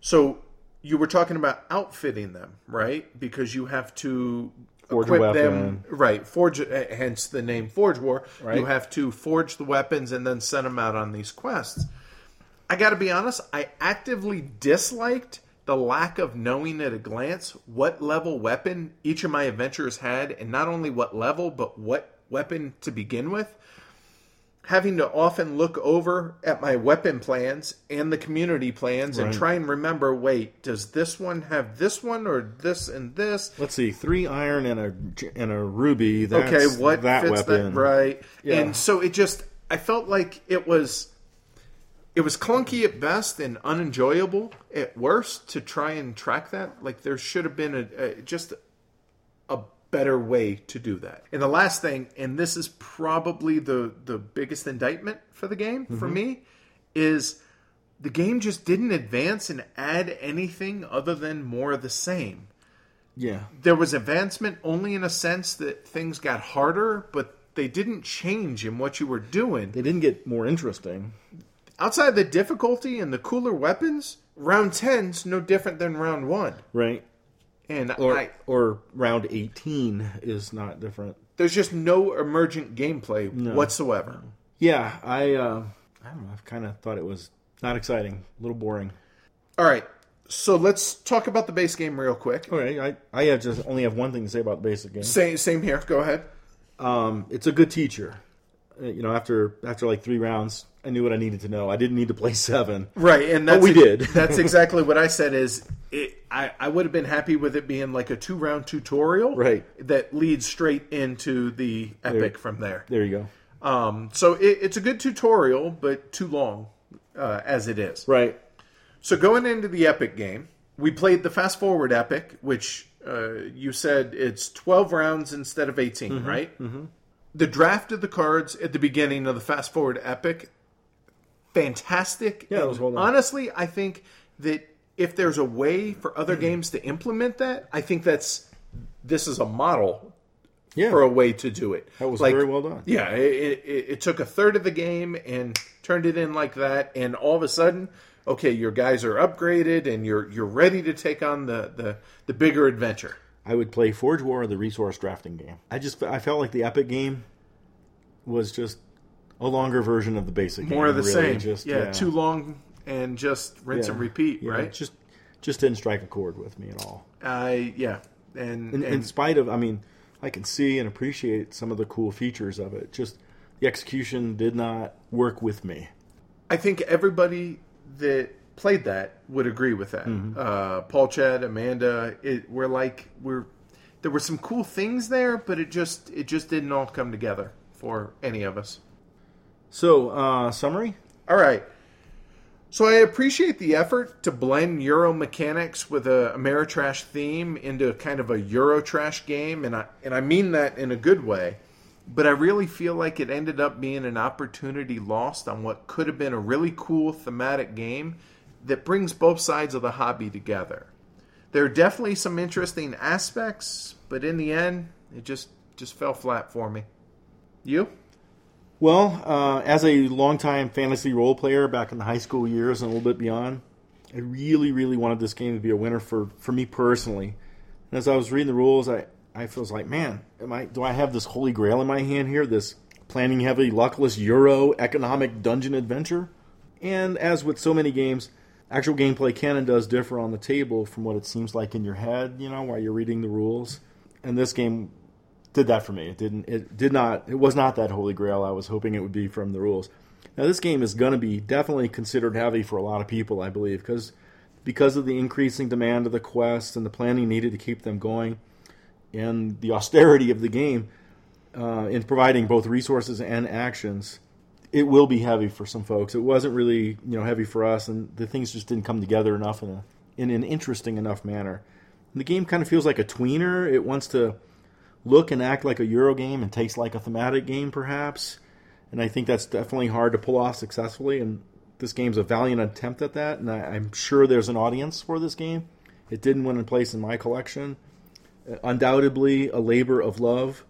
So you were talking about outfitting them, right? Because you have to Forge equip them right. Forge, uh, hence the name Forge War. Right. You have to forge the weapons and then send them out on these quests. I got to be honest. I actively disliked the lack of knowing at a glance what level weapon each of my adventurers had, and not only what level, but what weapon to begin with having to often look over at my weapon plans and the community plans and try and remember wait does this one have this one or this and this Let's see, three iron and a and a ruby. That's okay what that fits weapon? that right Yeah. and so it just i felt like it was it was clunky at best and unenjoyable at worst to try and track that like there should have been a, a just better way to do that and the last thing and this is probably the the biggest indictment for the game for Mm-hmm. me is the game just didn't advance and add anything other than more of the same Yeah, there was advancement only in a sense that things got harder, but they didn't change in what you were doing. they didn't get more interesting. Outside the difficulty and the cooler weapons, round 10's no different than round 1. Right. And Or I, or round eighteen is not different. there's just no emergent gameplay whatsoever. Yeah, I uh, I don't know. I kind of thought it was not exciting, a little boring. All right. So let's talk about the base game real quick. Okay, I I have just only have one thing to say about the basic game. Same same here. Go ahead. Um, it's a good teacher. Uh, You know, after after like three rounds, I knew what I needed to know. I didn't need to play seven. Right, and that's we did. that's exactly what I said. Is it, I I would have been happy with it being like a two round tutorial, Right. That leads straight into the epic from there. There you go. Um, so it, it's a good tutorial, but too long uh, as it is. Right. So going into the epic game, we played the fast forward epic, which uh, you said it's twelve rounds instead of 18 Mm-hmm. right? Mm-hmm. The draft of the cards at the beginning of the fast forward epic, fantastic. Yeah, it was well. Honestly, I think that if there's a way for other Mm. games to implement that, I think that's this is a model Yeah. for a way to do it. That was very well done. Yeah, it, it, it took a third of the game and turned it in like that, and all of a sudden, okay, your guys are upgraded and you're you're ready to take on the the, the bigger adventure. I would play Forge War the resource drafting game. I just I felt like the epic game was just a longer version of the basic game. More of the really. same. Just, yeah, too long and just rinse Yeah. and repeat, Yeah, right? Just just didn't strike a chord with me at all. I yeah, and, In, and in spite of, I mean, I can see and appreciate some of the cool features of it. Just the execution did not work with me. I think everybody that played that would agree with that. Mm-hmm. Uh, Paul, Chad, Amanda, it, we're like we're there were some cool things there, but it just it just didn't all come together for any of us. So, uh, summary? All right. So I appreciate the effort to blend Euro mechanics with a Ameritrash theme into kind of a Eurotrash game, and I and I mean that in a good way. But I really feel like it ended up being an opportunity lost on what could have been a really cool thematic game that brings both sides of the hobby together. There are definitely some interesting aspects, but in the end, it just just fell flat for me. You? Well, uh, as a longtime fantasy role player back in the high school years and a little bit beyond, I really, really wanted this game to be a winner for, for me personally. And as I was reading the rules, I, I was like, man, am I do I have this holy grail in my hand here? This planning heavy, luckless Euro economic dungeon adventure? And as with so many games, actual gameplay can and does differ on the table from what it seems like in your head, you know, while you're reading the rules. And this game did that for me. It didn't. It did not. It was not that holy grail I was hoping it would be from the rules. Now this game is going to be definitely considered heavy for a lot of people, I believe, because because of the increasing demand of the quests and the planning needed to keep them going, and the austerity of the game uh, in providing both resources and actions. It will be heavy for some folks. It wasn't really, you know, heavy for us, and the things just didn't come together enough in a in an interesting enough manner. And the game kind of feels like a tweener. It wants to look and act like a Euro game and taste like a thematic game, perhaps. And I think that's definitely hard to pull off successfully. And this game's a valiant attempt at that. And I, I'm sure there's an audience for this game. It didn't win a place in my collection. Undoubtedly, a labor of love.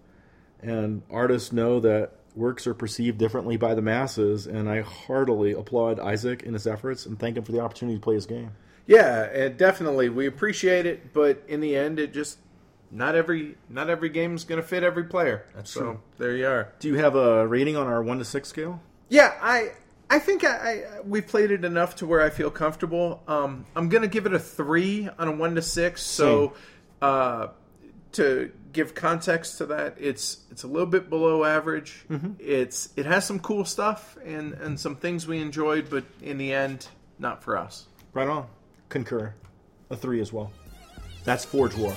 And artists know that works are perceived differently by the masses. And I heartily applaud Isaac in his efforts and thank him for the opportunity to play his game. Yeah, and definitely we appreciate it, but in the end, it just not every not every game's going to fit every player. That's so true. there you are. Do you have a rating on our one to six scale? Yeah, I I think I, I we played it enough to where I feel comfortable. Um, I'm gonna give it a three on a one to six. So, uh, to give context to that, it's it's a little bit below average. It's it has some cool stuff and and some things we enjoyed, but in the end, not for us. Right on. Concur. A three as well. That's Forge War.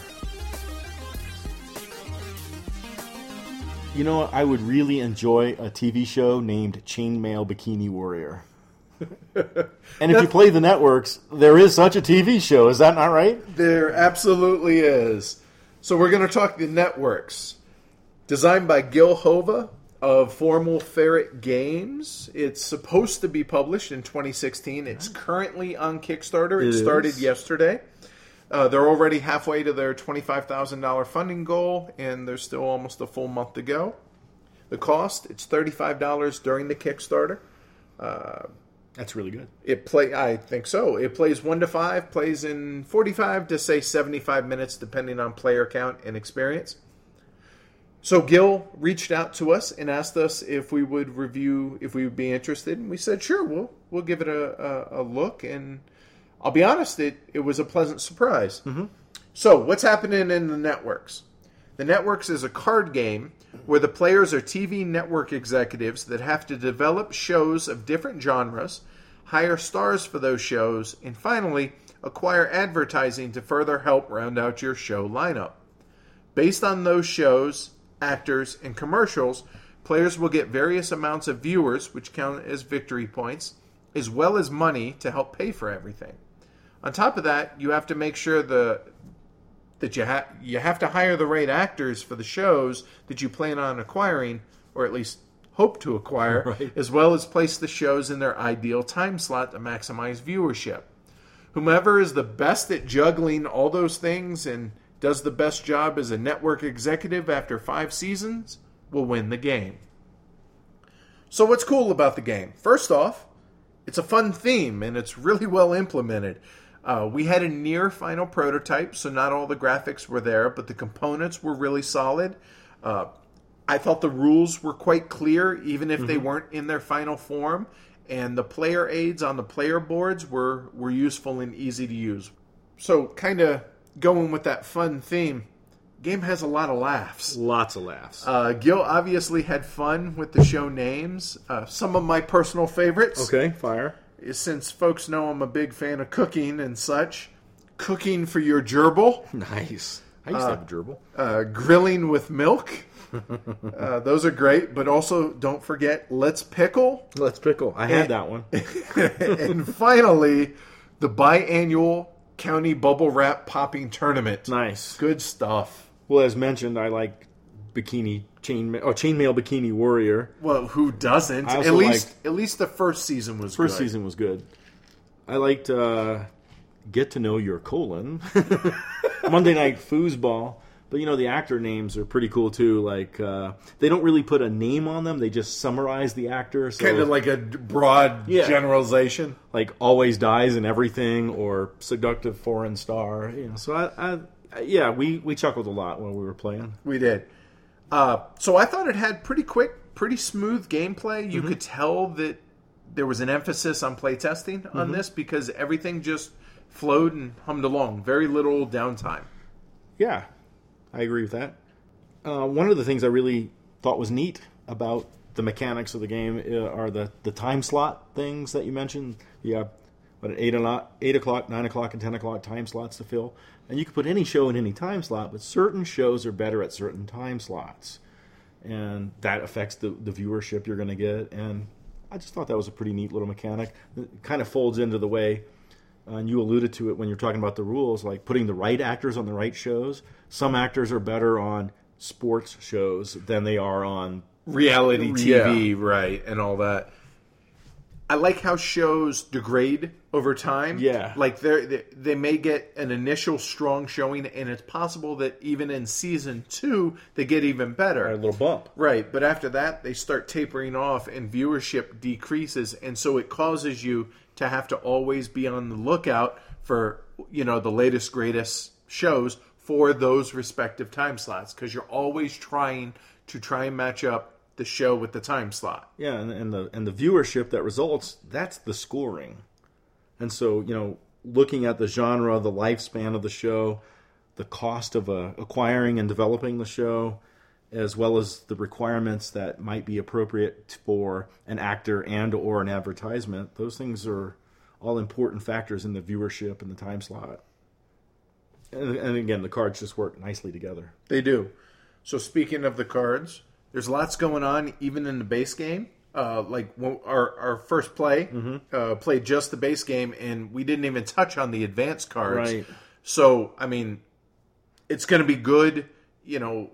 You know, I would really enjoy a TV show named Chainmail Bikini Warrior. and if you play the networks, there is such a TV show. Is that not right? There absolutely is. So we're going to talk the networks. Designed by Gil Hova of Formal Ferret Games. It's supposed to be published in 2016. It's currently on Kickstarter. It, It started yesterday. Uh, they're already halfway to their $25,000 funding goal, and there's still almost a full month to go. The cost, it's $35 during the Kickstarter. That's really good. It play, I think so. It plays one to five, plays in forty-five to say seventy-five minutes, depending on player count and experience. So Gil reached out to us and asked us if we would review, if we would be interested, and we said sure, we'll we'll give it a, a, a look. And I'll be honest, it it was a pleasant surprise. Mm-hmm. So what's happening in the networks? The networks is a card game where the players are TV network executives that have to develop shows of different genres, hire stars for those shows, and finally acquire advertising to further help round out your show lineup. Based on those shows, actors, and commercials, players will get various amounts of viewers, which count as victory points, as well as money to help pay for everything. On top of that, you have to make sure the that you have you have to hire the right actors for the shows that you plan on acquiring, or at least hope to acquire, Right. as well as place the shows in their ideal time slot to maximize viewership. Whomever is the best at juggling all those things and does the best job as a network executive after five seasons will win the game. So, what's cool about the game? First off, it's a fun theme and it's really well implemented. Uh, we had a near final prototype, so not all the graphics were there, but the components were really solid. Uh, I thought the rules were quite clear, even if they weren't in their final form, and the player aids on the player boards were, were useful and easy to use. So, kind of going with that fun theme, game has a lot of laughs. Lots of laughs. Uh, Gil obviously had fun with the show names. Uh, some of my personal favorites, okay, fire. Is since folks know I'm a big fan of cooking and such. Cooking for your gerbil, Nice. I used to have a gerbil. uh, grilling with milk. uh, those are great, but also don't forget let's pickle, Let's pickle. I had that one. and finally the biannual county bubble wrap popping tournament. Nice. Good stuff. Well, as mentioned, I like bikini chain oh chainmail bikini warrior. Well, who doesn't? At least, liked- at least the first season was First good. season was good. I liked uh, get to know your colon. Monday Night Foosball. But you know the actor names are pretty cool too. Like uh, they don't really put a name on them; they just summarize the actor. So, kind of like a broad Yeah. generalization. like always dies in everything or seductive foreign star. You know, so I, I, yeah, we we chuckled a lot when we were playing. We did. Uh, so I thought it had pretty quick, pretty smooth gameplay. You could tell that there was an emphasis on playtesting on this because everything just flowed and hummed along. Very little downtime. Yeah, I agree with that. Uh, one of the things I really thought was neat about the mechanics of the game uh, are the, the time slot things that you mentioned. You have what, eight o'clock, eight o'clock, nine o'clock, and ten o'clock time slots to fill, and you can put any show in any time slot. But certain shows are better at certain time slots, and that affects the, the viewership you're going to get. And I just thought that was a pretty neat little mechanic. It kind of folds into the way uh, and you alluded to it when you're talking about the rules, like putting the right actors on the right shows. Some actors are better on sports shows than they are on. Reality TV, right, and all that. I like how shows degrade over time. Yeah. like they they may get an initial strong showing, and it's possible that even in season two they get even better. A little bump. Right, but after that, they start tapering off and viewership decreases, and so it causes you to have to always be on the lookout for you know the latest greatest shows for those respective time slots because you're always trying to try and match up the show with the time slot. Yeah, and, and the and the viewership that results, that's the scoring. And so, you know, looking at the genre, the lifespan of the show, the cost of uh, acquiring and developing the show, as well as the requirements that might be appropriate for an actor and or an advertisement, those things are all important factors in the viewership and the time slot. And, and again, the cards just work nicely together. They do. So speaking of the cards, there's lots going on even in the base game. Uh, like our our first play uh, played just the base game, and we didn't even touch on the advanced cards. Right. So I mean, it's going to be good. You know,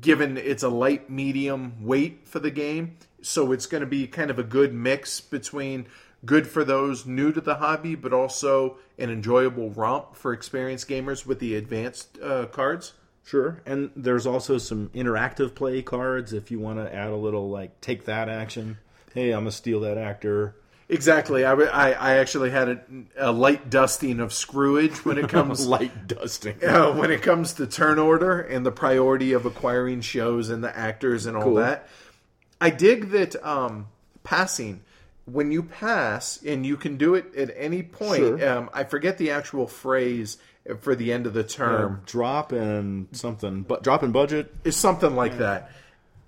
given it's a light medium weight for the game, so it's going to be kind of a good mix between good for those new to the hobby, but also an enjoyable romp for experienced gamers with the advanced uh, cards. Sure. And there's also some interactive play cards if you want to add a little like take that action. Hey, I'm gonna steal that actor. Exactly. I, I, I actually had a, a light dusting of Screwage when it comes Light dusting. uh, when it comes to turn order and the priority of acquiring shows and the actors and all Cool. that. I dig that um, passing. When you pass, and you can do it at any point. Sure. Um, I forget the actual phrase for the end of the term. drop and something, but drop in budget. is something like that.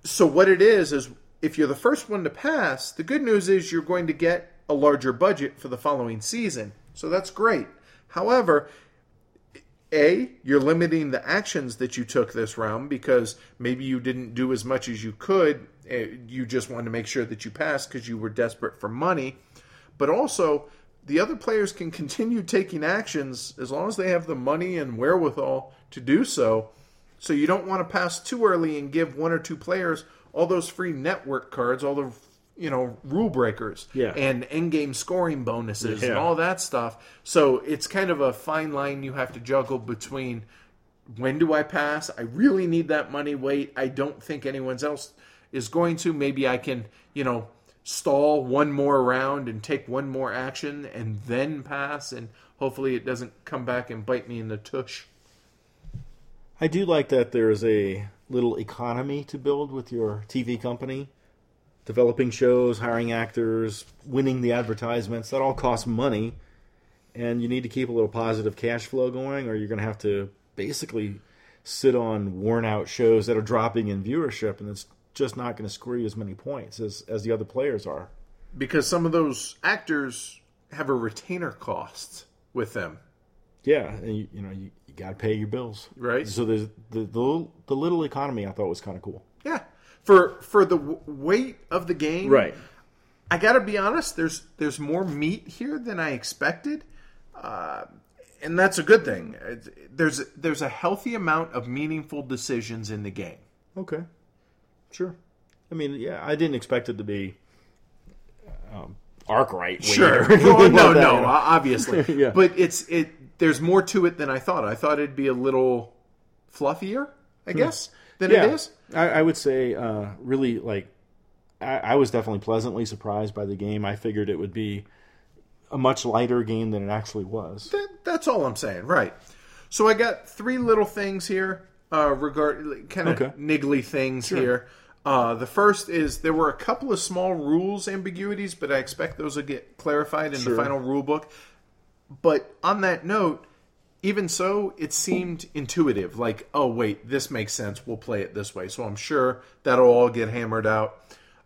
So what it is is if you're the first one to pass, the good news is you're going to get a larger budget for the following season. So that's great. However, a, you're limiting the actions that you took this round because maybe you didn't do as much as you could. eh, You just wanted to make sure that you passed because you were desperate for money. But also, the other players can continue taking actions as long as they have the money and wherewithal to do so. So you don't want to pass too early and give one or two players all those free network cards, all the you know rule breakers, Yeah. and end game scoring bonuses and all that stuff. So it's kind of a fine line you have to juggle between when do I pass? I really need that money. Wait, I don't think anyone else is going to. Maybe I can, you know, stall one more round and take one more action and then pass, and hopefully it doesn't come back and bite me in the tush. I do like that there's a little economy to build with your TV company. Developing shows, hiring actors, winning the advertisements, that all costs money. And you need to keep a little positive cash flow going, or you're going to have to basically sit on worn out shows that are dropping in viewership, and it's just not going to score you as many points as, as the other players are. Because some of those actors have a retainer cost with them. Yeah, and you, you know, you, you got to pay your bills. Right. So there's the, the, little, the little economy I thought was kind of cool. Yeah. For for the w- weight of the game, right? I got to be honest. There's there's more meat here than I expected, uh, and that's a good thing. There's there's a healthy amount of meaningful decisions in the game. Okay. Sure. I mean, yeah, I didn't expect it to be um, Arkwright. Sure. no, that, no, obviously. Yeah. But it's it. There's more to it than I thought. I thought it'd be a little fluffier, I guess, than Hmm. yeah, it is. I, I would say uh, really like I, I was definitely pleasantly surprised by the game. I figured it would be a much lighter game than it actually was. That, that's all I'm saying, right? So I got three little things here, uh, regard kind of Okay. niggly things here. Uh, the first is there were a couple of small rules ambiguities, but I expect those will get clarified in Sure. the final rule book. But on that note, even so, it seemed intuitive. Like, oh wait, this makes sense. We'll play it this way. So I'm sure that'll all get hammered out.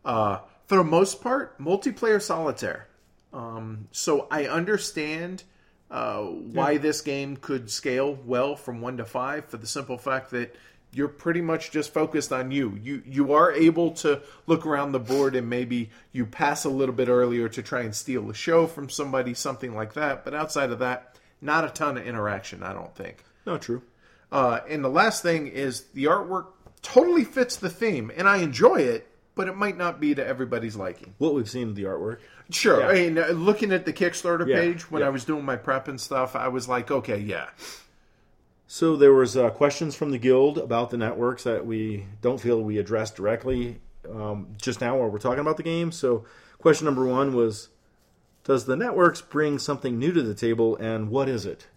Uh, for the most part, multiplayer solitaire. Um, so I understand uh, why this game could scale well from one to five for the simple fact that you're pretty much just focused on you. You you are able to look around the board and maybe you pass a little bit earlier to try and steal a show from somebody, something like that. But outside of that, not a ton of interaction. I don't think. No, true. Uh, and the last thing is the artwork totally fits the theme, and I enjoy it, but it might not be to everybody's liking. What we've seen of the artwork. Sure. Yeah. I mean, uh, looking at the Kickstarter Yeah, page when yeah. I was doing my prep and stuff, I was like, okay, yeah, So there was uh, questions from the guild about the networks that we don't feel we addressed directly um, just now while we're talking about the game. So question number one was, does the networks bring something new to the table, and what is it?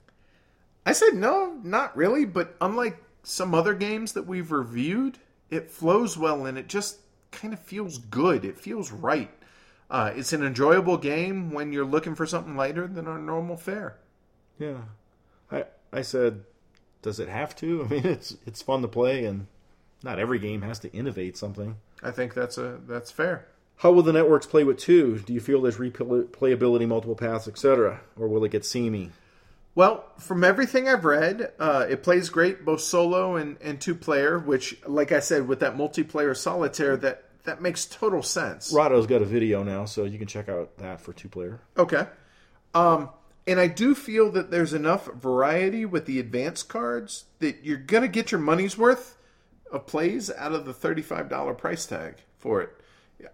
I said no, not really, but unlike some other games that we've reviewed, it flows well and it just kind of feels good. It feels right. Uh, it's an enjoyable game when you're looking for something lighter than our normal fare. Yeah. I I said, does it have to? I mean, it's it's fun to play, and not every game has to innovate something. I think that's a that's fair. How will the networks play with two? Do you feel there's replayability, multiple paths, etc., or will it get seamy? Well, from everything I've read, uh, it plays great both solo and, and two player. Which, like I said, with that multiplayer solitaire, that that makes total sense. Rahdo's got a video now, so you can check out that for two player. Okay. Um, and I do feel that there's enough variety with the advanced cards that you're going to get your money's worth of plays out of the $35 price tag for it.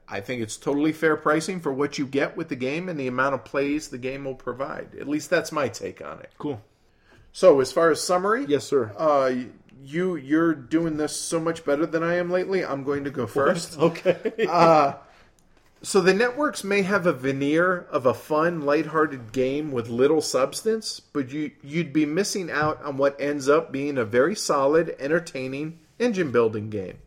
I think it's totally fair pricing for what you get with the game and the amount of plays the game will provide. At least that's my take on it. Cool. So, as far as summary, yes, sir. Uh, you you're doing this so much better than I am lately. I'm going to go first. okay. uh, so the networks may have a veneer of a fun, lighthearted game with little substance, but you you'd be missing out on what ends up being a very solid, entertaining engine building game.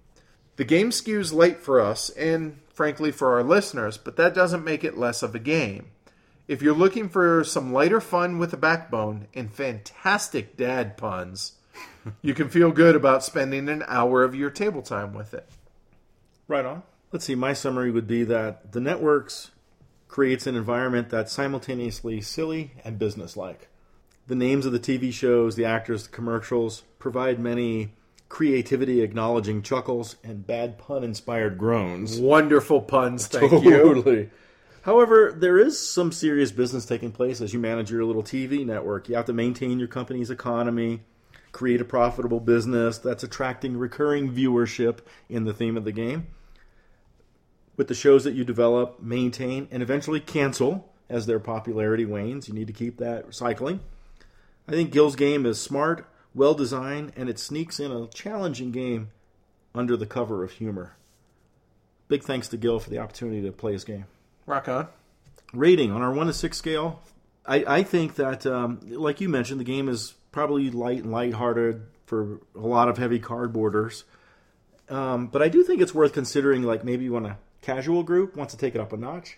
The game skews light for us and frankly for our listeners, but that doesn't make it less of a game. If you're looking for some lighter fun with a backbone and fantastic dad puns, you can feel good about spending an hour of your table time with it. Right on. Let's see, my summary would be that the networks creates an environment that's simultaneously silly and businesslike. The names of the TV shows, the actors, the commercials provide many creativity acknowledging chuckles and bad pun inspired groans. Wonderful puns, thank totally. you. However, there is some serious business taking place as you manage your little TV network. You have to maintain your company's economy, create a profitable business that's attracting recurring viewership in the theme of the game. With the shows that you develop, maintain, and eventually cancel as their popularity wanes, you need to keep that cycling. I think Gil's game is smart, well designed, and it sneaks in a challenging game under the cover of humor. Big thanks to Gil for the opportunity to play his game. Rock on. Rating on our 1 to 6 scale, I, I think that, um, like you mentioned, the game is probably light and lighthearted for a lot of heavy cardboarders. Um, but I do think it's worth considering, like maybe when a casual group wants to take it up a notch.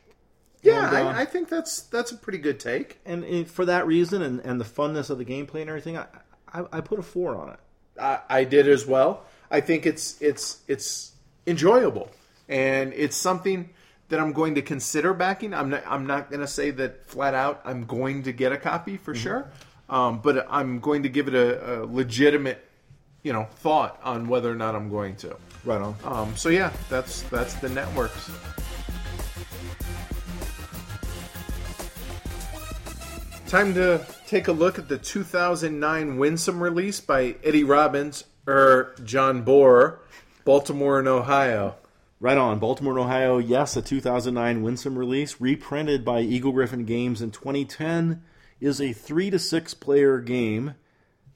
Yeah, and, uh, I, I, think that's that's a pretty good take. And, and for that reason, and, and the funness of the gameplay and everything, I, I, I put a four on it. I, I did as well. I think it's it's it's enjoyable, and it's something that I'm going to consider backing. I'm not I'm not going to say that flat out I'm going to get a copy for mm-hmm. sure. Um, but I'm going to give it a, a, legitimate, you know, thought on whether or not I'm going to. Right on. Um, so yeah, that's that's the networks. Time to take a look at the 2009 Winsome release by Eddie Robbins or John Bohr, Baltimore and Ohio. Right on, Baltimore and Ohio. Yes, a 2009 Winsome release, reprinted by Eagle-Gryphon Games in 2010 is a three to six player game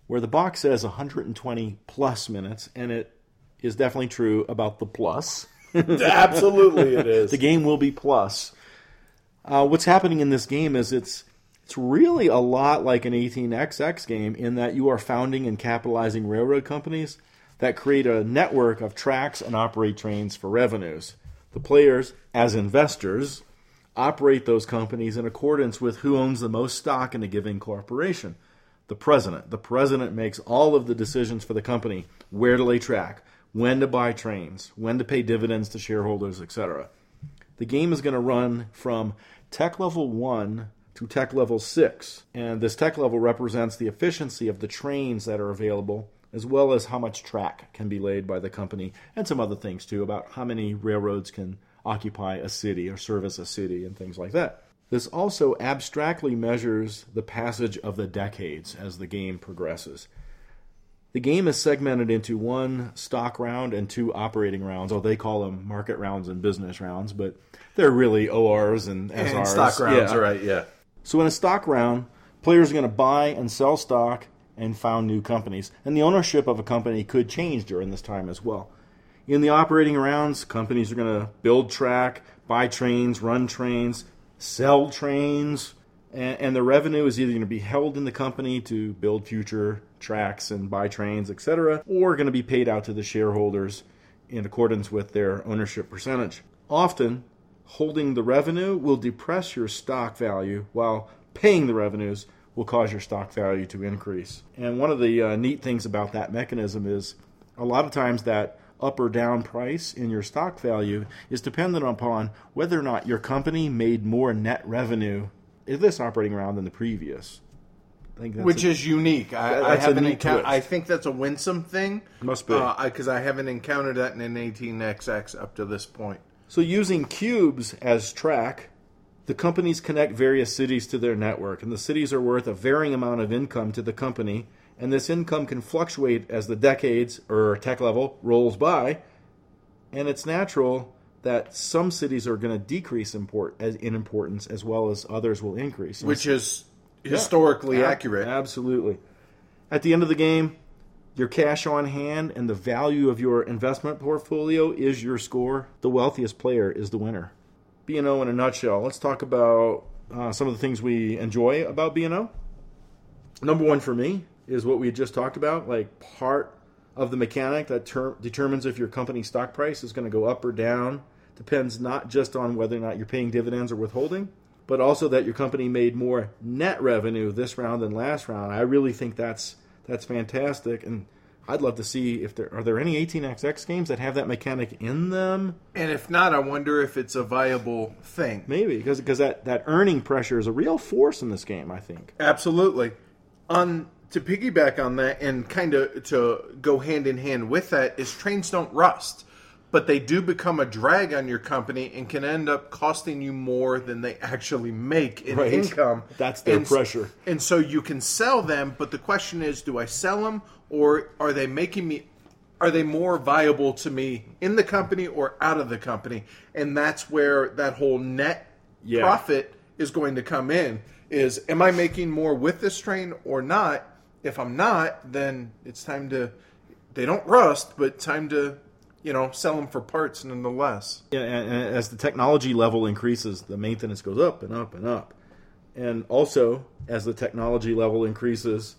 where the box says 120 plus minutes, and it is definitely true about the plus. Absolutely, it is. the game will be plus. Uh, what's happening in this game is it's it's really a lot like an 18xx game in that you are founding and capitalizing railroad companies that create a network of tracks and operate trains for revenues. The players, as investors, operate those companies in accordance with who owns the most stock in a given corporation. The president. The president makes all of the decisions for the company where to lay track, when to buy trains, when to pay dividends to shareholders, etc. The game is going to run from tech level 1 to tech level 6, and this tech level represents the efficiency of the trains that are available as well as how much track can be laid by the company and some other things too about how many railroads can occupy a city or service a city and things like that. This also abstractly measures the passage of the decades as the game progresses. The game is segmented into one stock round and two operating rounds. Oh, they call them market rounds and business rounds, but they're really ORs and SRs. And stock rounds, yeah. right? Yeah. So in a stock round, players are going to buy and sell stock and found new companies, and the ownership of a company could change during this time as well. In the operating rounds, companies are going to build track, buy trains, run trains, sell trains, And, and the revenue is either going to be held in the company to build future tracks and buy trains, etc., or going to be paid out to the shareholders in accordance with their ownership percentage. Often, holding the revenue will depress your stock value, while paying the revenues will cause your stock value to increase. And one of the uh, neat things about that mechanism is a lot of times that up or down price in your stock value is dependent upon whether or not your company made more net revenue this operating round than the previous. I think which a, is unique. I, I haven't encountered. I think that's a winsome thing. Must be because uh, I, I haven't encountered that in an 18xx up to this point. So using cubes as track, the companies connect various cities to their network, and the cities are worth a varying amount of income to the company and this income can fluctuate as the decades or tech level rolls by, and it's natural that some cities are going to decrease import in importance as well as others will increase. Which is historically yeah, accurate. Absolutely. At the end of the game, your cash on hand and the value of your investment portfolio is your score. The wealthiest player is the winner. B&O in a nutshell. Let's talk about uh, some of the things we enjoy about B&O. Number one for me is what we just talked about. Like part of the mechanic that ter- determines if your company stock price is going to go up or down depends not just on whether or not you're paying dividends or withholding, but also that your company made more net revenue this round than last round. I really think that's that's fantastic, and I'd love to see if there are there any 18xx games that have that mechanic in them. And if not, I wonder if it's a viable thing. Maybe because because that that earning pressure is a real force in this game. I think absolutely. On to piggyback on that and kind of to go hand in hand with that is trains don't rust but they do become a drag on your company and can end up costing you more than they actually make in right. income. That's their and, pressure. And so you can sell them, but the question is, do I sell them or are they making me are they more viable to me in the company or out of the company? And that's where that whole net yeah. profit is going to come in. Is am I making more with this train or not? If I'm not, then it's time to. They don't rust, but time to you know sell them for parts nonetheless. Yeah, and as the technology level increases, the maintenance goes up and up and up, and also as the technology level increases,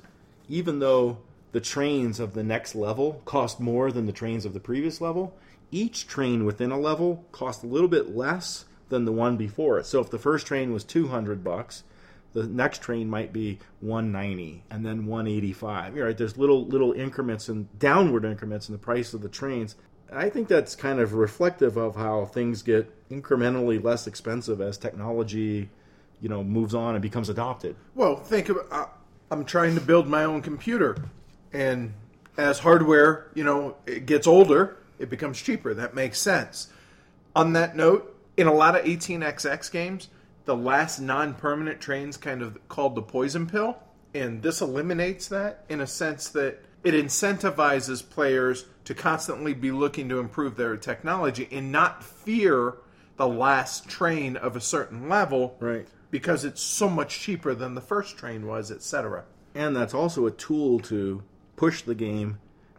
even though the trains of the next level cost more than the trains of the previous level, each train within a level costs a little bit less than the one before it. So if the first train was 200 bucks, the next train might be 190 and then 185 right there's little little increments and downward increments in the price of the trains i think that's kind of reflective of how things get incrementally less expensive as technology you know moves on and becomes adopted. Well think of uh, i'm trying to build my own computer and as hardware you know it gets older it becomes cheaper. That makes sense. On that note in a lot of 18xx games the last non-permanent trains kind of called the poison pill, and this eliminates that in a sense that it incentivizes players to constantly be looking to improve their technology and not fear the last train of a certain level, right? Because it's so much cheaper than the first train was, etc. And that's also a tool to push the game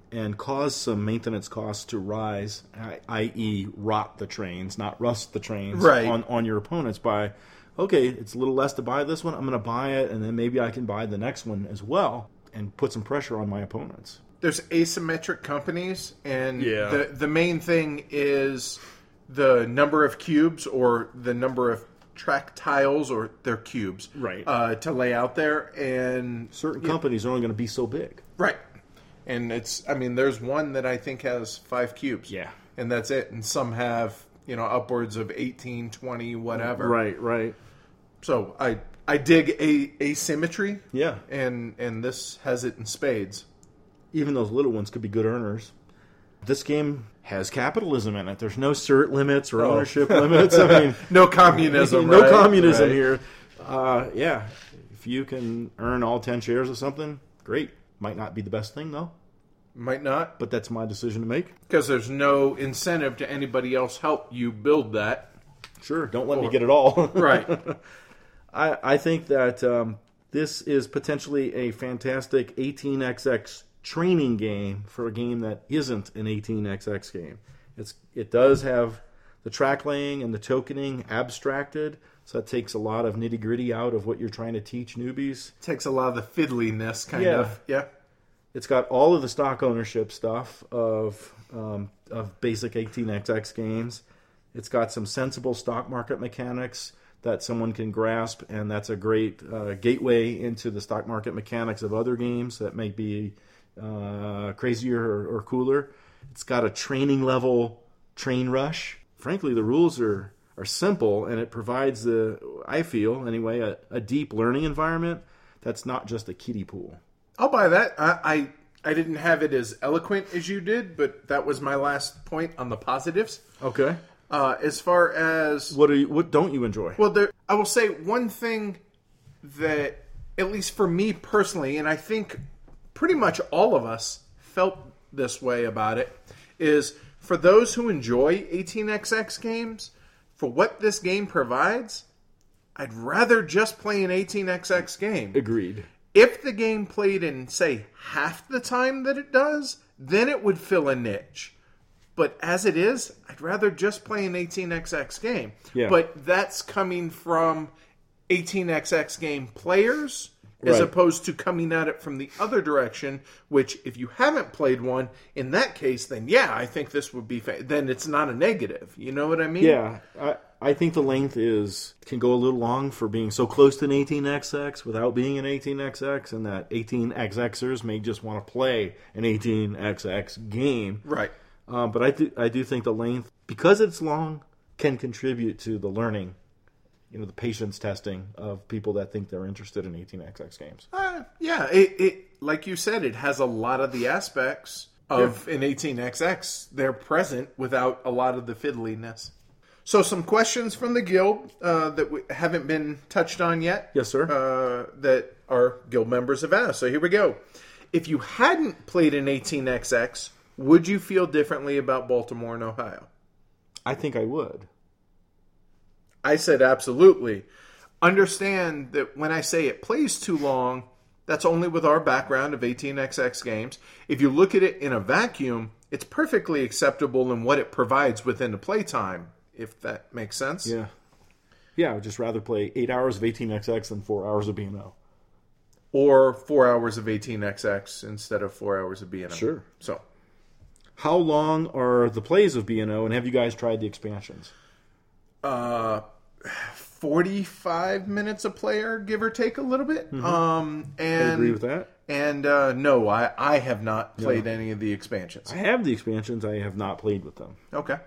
and cause some maintenance costs to rise, i.e., rot the trains, not rust the trains right. on, on your opponents by okay, it's a little less to buy this one. I'm going to buy it, and then maybe I can buy the next one as well and put some pressure on my opponents. There's asymmetric companies, and yeah. the the main thing is the number of cubes or the number of track tiles or their cubes, right? Uh, to lay out there, and certain companies are only going to be so big, right? And it's, I mean, there's one that I think has five cubes, yeah, and that's it, and some have you know upwards of 18 20 whatever right right so I I dig a asymmetry. Yeah. And and this has it in spades. Even those little ones could be good earners. This game has capitalism in it. There's no cert limits or oh. ownership limits. I mean, no communism. no right? communism right. here. Uh, yeah, if you can earn all ten shares of something, great. Might not be the best thing though. Might not, but that's my decision to make. Because there's no incentive to anybody else help you build that. Sure, don't let or, me get it all. right. I, I think that um, this is potentially a fantastic 18xx training game for a game that isn't an 18xx game. It's it does have the track laying and the tokening abstracted, So that takes a lot of nitty gritty out of what you're trying to teach newbies. Takes a lot of the fiddliness, kind Yeah. of. Yeah. It's got all of the stock ownership stuff of um, of basic 18xx games. It's got some sensible stock market mechanics that someone can grasp, and that's a great uh, gateway into the stock market mechanics of other games that may be uh, crazier or, or cooler. It's got a training level train rush. Frankly, the rules are are simple, and it provides the I feel anyway a, a deep learning environment that's not just a kiddie pool. I'll buy that. I, I I didn't have it as eloquent as you did, but that was my last point on the positives. Okay. Uh, as far as What do you, what don't you enjoy? Well, there, I will say one thing that, at least for me personally, and I think pretty much all of us felt this way about it, is for those who enjoy 18xx games, for what this game provides, I'd rather just play an 18xx game. Agreed. If the game played in, say, half the time that it does, then it would fill a niche. But as it is, I'd rather just play an 18xx game. Yeah. But that's coming from 18xx game players as Right. opposed to coming at it from the other direction, which if you haven't played one, in that case, then yeah, I think this would be, fa- then it's not a negative. You know what I mean? Yeah, I, I think the length is can go a little long for being so close to an 18xx without being an 18xx, and that 18xxers may just want to play an 18xx game. Right. Um, but I do I do think the length because it's long can contribute to the learning, you know, the patience testing of people that think they're interested in 18xx games. Uh, yeah, it, it like you said, it has a lot of the aspects of an 18xx. They're present without a lot of the fiddliness. So, some questions from the guild uh, that we haven't been touched on yet. Yes, sir. Uh, that our guild members have asked. So here we go. If you hadn't played an 18xx, would you feel differently about Baltimore and Ohio? I think I would. I said absolutely. Understand that when I say it plays too long, that's only with our background of 18xx games. If you look at it in a vacuum, it's perfectly acceptable in what it provides within the playtime, if that makes sense. Yeah. Yeah, I would just rather play eight hours of 18xx than four hours of B&O. Or four hours of 18xx instead of four hours of B&O. Sure. So, How long are the plays of B&O, and have you guys tried the expansions? uh, 45 minutes a player, give or take a little bit. Um, I and agree with that. And uh, no, I, I have not played any of the expansions. I have the expansions. I have not played with them. Okay.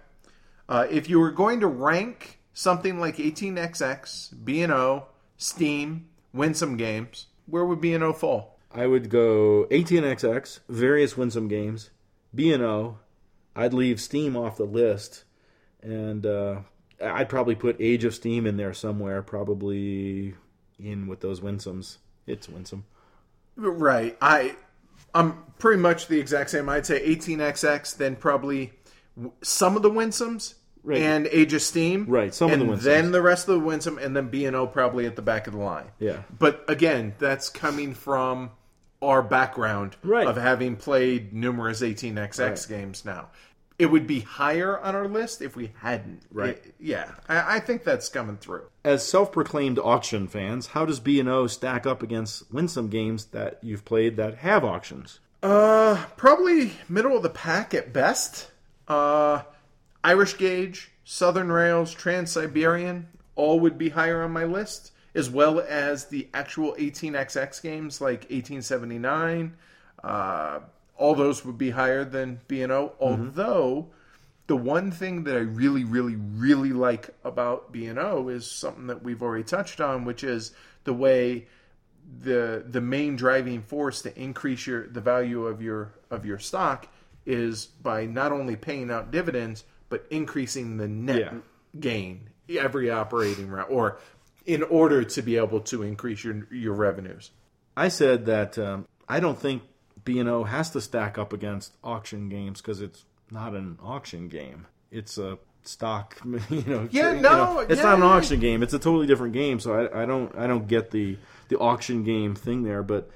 Uh, if you were going to rank something like 18xx, B&O, Steam, Winsome Games, where would B&O fall? I would go 18xx, various Winsome games, B&O. I'd leave Steam off the list, and uh, I'd probably put Age of Steam in there somewhere, probably in with those Winsomes. It's Winsome. Right. I I'm pretty much the exact same. I'd say 18xx, then probably some of the Winsomes Right. and Age of Steam. Right, some of and the Winsomes. Then the rest of the Winsome, and then B&O probably at the back of the line. Yeah. But again, that's coming from our background Right. of having played numerous 18xx games now. It would be higher on our list if we hadn't. Right. It- yeah, I, I think that's coming through. As self-proclaimed auction fans, how does B&O stack up against Winsome games that you've played that have auctions? Uh, probably middle of the pack at best. Uh, Irish Gauge, Southern Rails, Trans Siberian, all would be higher on my list, as well as the actual 18xx games like 1879. Uh, all those would be higher than B&O. Although the one thing that I really, really, really like about B&O is something that we've already touched on, which is the way the the main driving force to increase your the value of your of your stock is by not only paying out dividends but increasing the net Yeah. gain every operating round or in order to be able to increase your your revenues. I said that um, I don't think B&O has to stack up against auction games because it's not an auction game. It's a stock, you know. Yeah, you no, know, it's yeah, not an yeah. auction game. It's a totally different game. So I, I don't, I don't get the the auction game thing there. But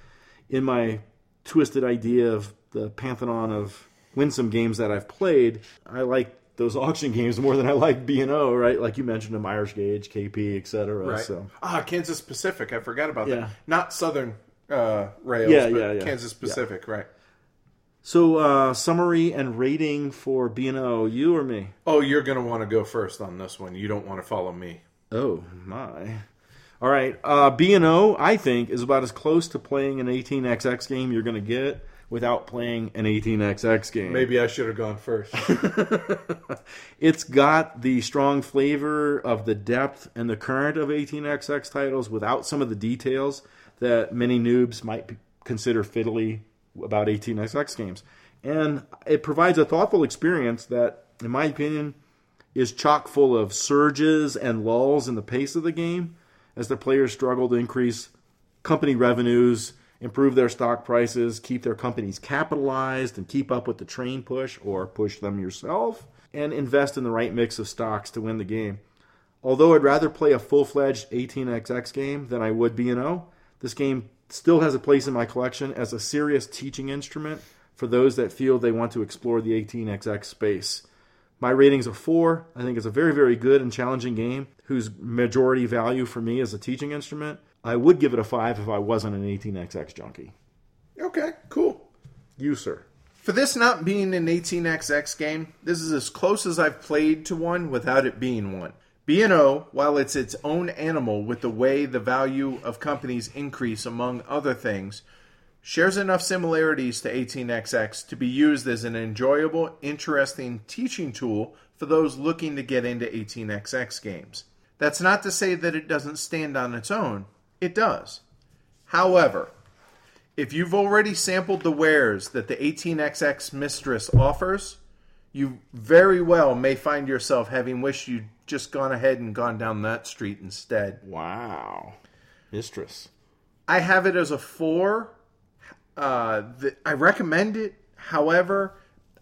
in my twisted idea of the pantheon of winsome games that I've played, I like those auction games more than I like B and O. Right, like you mentioned, them Irish Gauge, KP, etc. Right. So Ah, Kansas Pacific. I forgot about Yeah. that. Not Southern uh, Rails, Yeah, but yeah, yeah. Kansas Pacific, right. So, uh, summary and rating for B&O, you or me? Oh, you're going to want to go first on this one. You don't want to follow me. Oh, my. All right. Uh, B&O, I think, is about as close to playing an 18XX game you're going to get without playing an 18XX game. Maybe I should have gone first. It's got the strong flavor of the depth and the current of 18XX titles without some of the details that many noobs might consider fiddly about 18XX games. And it provides a thoughtful experience that, in my opinion, is chock full of surges and lulls in the pace of the game as the players struggle to increase company revenues, improve their stock prices, keep their companies capitalized, and keep up with the train push or push them yourself, and invest in the right mix of stocks to win the game. Although I'd rather play a full fledged 18xx game than I would B&O, this game still has a place in my collection as a serious teaching instrument for those that feel they want to explore the 18xx space. My rating's a four. I think it's a very, very good and challenging game whose majority value for me is a teaching instrument. I would give it a five if I wasn't an 18xx junkie. okay, cool. You, sir. For this not being an 18xx game, this is as close as I've played to one without it being one. B&O, while it's its own animal with the way the value of companies increase among other things, shares enough similarities to 18xx to be used as an enjoyable, interesting teaching tool for those looking to get into 18xx games. That's not to say that it doesn't stand on its own. It does. However, if you've already sampled the wares that the 18xx Mistress offers, you very well may find yourself having wished you'd just gone ahead and gone down that street instead. Wow. Mistress. I have it as a four. Uh, the, I recommend it. However,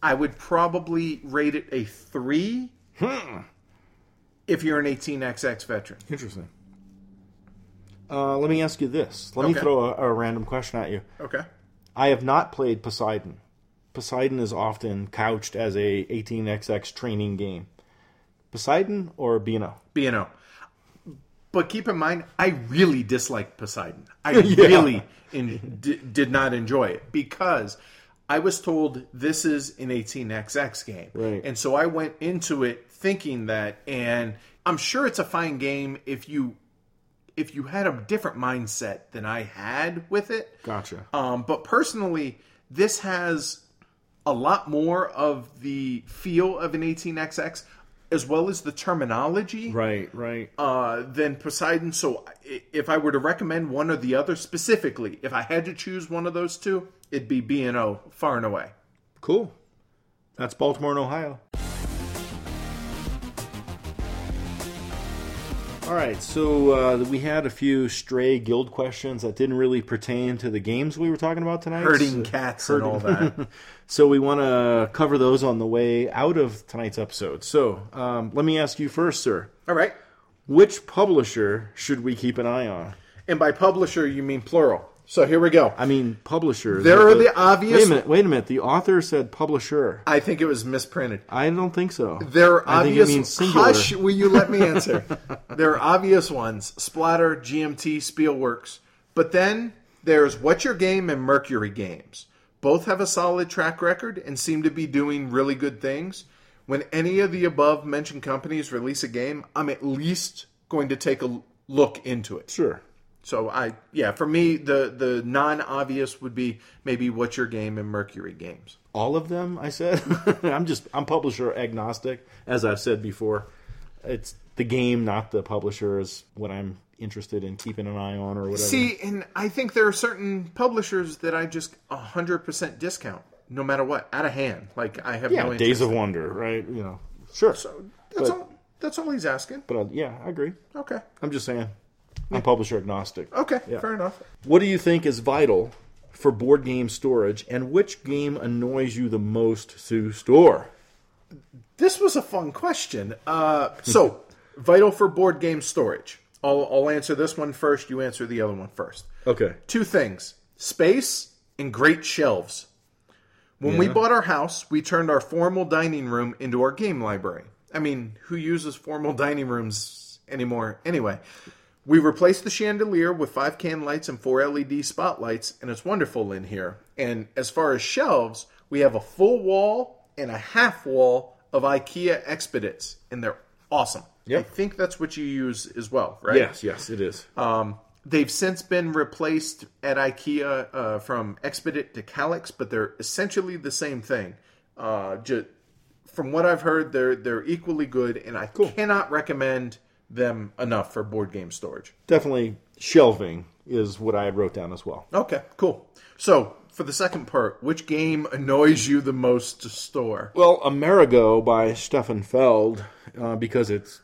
I would probably rate it a three hmm. if you're an 18xx veteran. Interesting. Uh, let me ask you this. Let me throw a, a random question at you. Okay. I have not played Poseidon. Poseidon is often couched as a 18xx training game. Poseidon or B&O? B&O. But keep in mind, I really dislike Poseidon. I really in, d- did not enjoy it because I was told this is an 18xx game. Right. And so I went into it thinking that, and I'm sure it's a fine game if you if you had a different mindset than I had with it. Gotcha. Um, but personally, this has a lot more of the feel of an 18xx as well as the terminology Right, right. uh, than Poseidon. So if I were to recommend one or the other specifically, if I had to choose one of those two, it'd be B and O far and away. Cool. That's Baltimore and Ohio. All right, so uh, we had a few stray guild questions that didn't really pertain to the games we were talking about tonight. Herding So- cats and all that. So we want to cover those on the way out of tonight's episode. So um, let me ask you first, sir. all right. Which publisher should we keep an eye on? And by publisher, you mean plural. So here we go. I mean, publishers. There The- are the obvious- Wait a minute. Wait a minute. The author said publisher. I think it was misprinted. I don't think so. There are I think it obvious. means singular. Hush, will you let me answer? there are obvious ones: Splotter, GMT, Spielworxx. But then there's What's Your Game and Mercury Games. Both have a solid track record and seem to be doing really good things. When any of the above mentioned companies release a game, I'm at least going to take a look into it. Sure. So I, yeah, for me, the the non obvious would be maybe What's Your Game and Mercury Games. All of them, I said. I'm just I'm publisher agnostic, as I've said before. It's the game, not the publisher, is what I'm interested in keeping an eye on or whatever. See, and I think there are certain publishers that I just hundred percent discount, no matter what, out of hand. Like I have yeah, no. Days of Wonder, right? You know, sure. So that's but- all. That's all he's asking. but uh, yeah, I agree. Okay. I'm just saying, I'm publisher agnostic. Okay. Yeah. Fair enough. What do you think is vital for board game storage, and which game annoys you the most to store? This was a fun question. Uh, so, vital for board game storage. I'll, I'll answer this one first. You answer the other one first. Okay. Two things: space and great shelves. When we bought our house, we turned our formal dining room into our game library. I mean, who uses formal dining rooms anymore anyway? We replaced the chandelier with five can lights and four LED spotlights, and it's wonderful in here. And as far as shelves, we have a full wall and a half wall of IKEA Expedites, and they're awesome. Yep. I think that's what you use as well, right? Yes, yes, it is. Um, they've since been replaced at IKEA uh, from Expedit to Kallax, but they're essentially the same thing. Uh, ju- from what I've heard, they're they're equally good, and I cannot recommend them enough for board game storage. Definitely shelving is what I wrote down as well. Okay, cool. So for the second part, which game annoys you the most to store? Well, Amerigo by Stefan Feld, uh, because it's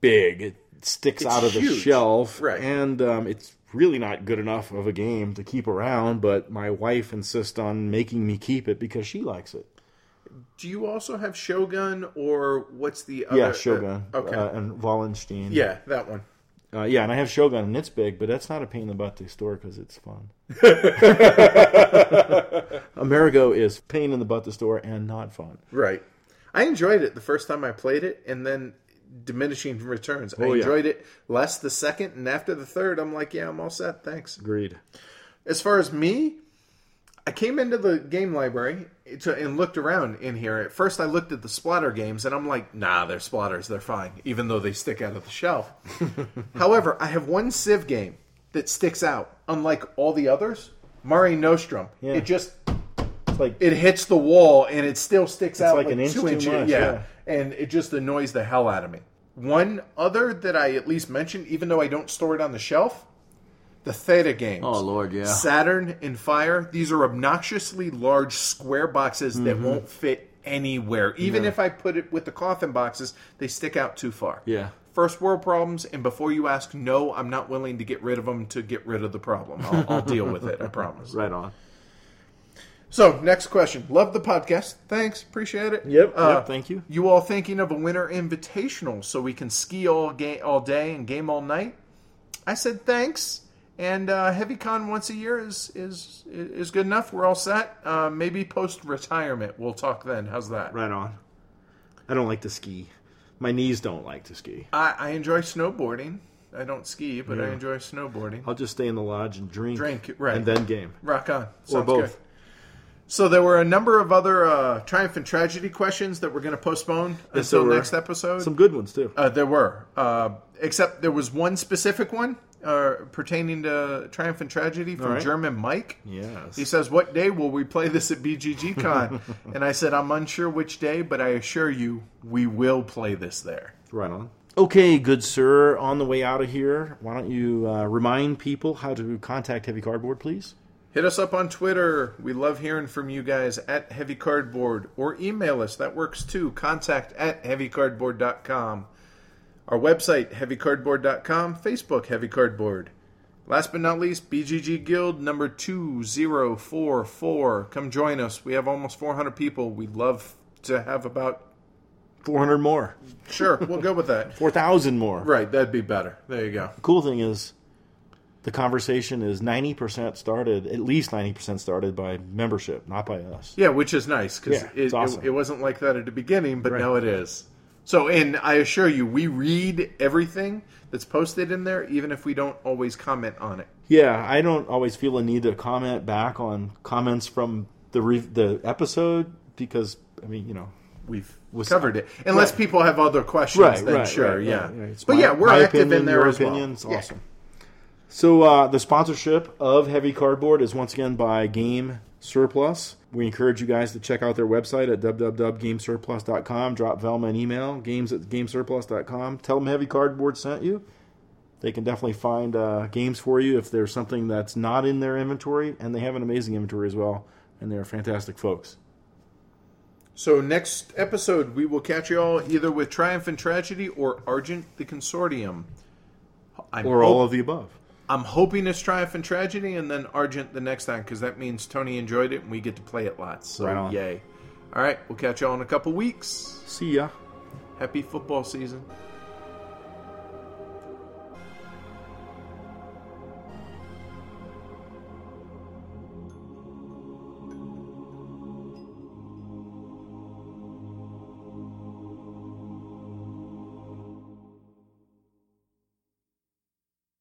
big, it sticks It's out of the shelf, Right. and um, it's really not good enough of a game to keep around. But my wife insists on making me keep it because she likes it. Do you also have Shogun, or what's the other? yeah, Shogun, uh, okay. uh, and Wallenstein. yeah, that one. uh, yeah, and I have Shogun, and it's big, but that's not a pain in the butt to store because it's fun. Amerigo is pain in the butt to store and not fun. Right. I enjoyed it the first time I played it, and then diminishing returns. I Oh, yeah. enjoyed it less the second, and after the third, I'm like, yeah, I'm all set. Thanks. Agreed. As far as me, I came into the game library to, and looked around in here. At first, I looked at the Splotter games, and I'm like, nah, they're Splotters. They're fine, even though they stick out of the shelf. However, I have one Civ game that sticks out, unlike all the others. Mare Nostrum. Yeah. It just It's like it hits the wall and it still sticks out like like, an inch two inches. much, yeah. yeah. and it just annoys the hell out of me. One other that I at least mentioned, even though I don't store it on the shelf, the Theta games. Oh, Lord, yeah. Saturn and Fire. These are obnoxiously large square boxes that Mm-hmm. won't fit anywhere. Even if I put it with the coffin boxes, they stick out too far. Yeah. First world problems, and before you ask, no, I'm not willing to get rid of them to get rid of the problem. I'll, I'll deal with it. I promise. right on. So, next question. Love the podcast. Thanks. Appreciate it. Yep, Uh, yep, thank you. You all thinking of a winter invitational so we can ski all ga- all day and game all night? I said thanks. And uh, HeavyCon once a year is is is good enough. We're all set. Uh, maybe post retirement, we'll talk then. How's that? Right on. I don't like to ski. My knees don't like to ski. I, I enjoy snowboarding. I don't ski, but I enjoy snowboarding. I'll just stay in the lodge and drink. Drink, right. And then game. Rock on. Or both. good. So there were a number of other uh, triumph and tragedy questions that we're going to postpone Yes, until next episode. Some good ones, too. Uh, there were, uh, except there was one specific one uh, pertaining to Triumph and Tragedy from All right. German Mike. yes. He says, "What day will we play this at BGG Con?" and I said, "I'm unsure which day, but I assure you, we will play this there." Right on. Okay, good sir. On the way out of here, why don't you uh, remind people how to contact Heavy Cardboard, please? Hit us up on Twitter. We love hearing from you guys at Heavy Cardboard or email us. That works too. Contact at heavycardboard.com. Our website, heavycardboard.com. Facebook, Heavy Cardboard. Last but not least, BGG Guild number 2044. Come join us. We have almost 400 people. We'd love to have about. 400 more. Sure, we'll go with that. 4,000 more. Right, that'd be better. There you go. Cool thing is, the conversation is 90% started, at least 90% started by membership, not by us. Yeah, which is nice because Yeah, it, awesome. it, it wasn't like that at the beginning, but Right. now it is. So, and I assure you, we read everything that's posted in there, even if we don't always comment on it. Yeah, I don't always feel a need to comment back on comments from the re- the episode because, I mean, you know, We've Was- covered it, unless right. people have other questions. right, then sure, yeah. It's But my- yeah, we're active opinion, in there your as opinion, well. It's Yeah. awesome. So uh, the sponsorship of Heavy Cardboard is once again by Game Surplus. We encourage you guys to check out their website at www.gamesurplus.com. Drop Velma an email, games at gamesurplus.com. Tell them Heavy Cardboard sent you. They can definitely find uh, games for you if there's something that's not in their inventory, and they have an amazing inventory as well, and they're fantastic folks. So next episode, we will catch you all either with Triumph and Tragedy or Argent the Consortium. I'm Or all of the above. I'm hoping it's Triumph and Tragedy and then Argent the next time because that means Tony enjoyed it and we get to play it lots. So Right yay! All right, we'll catch y'all in a couple weeks. See ya. Happy football season.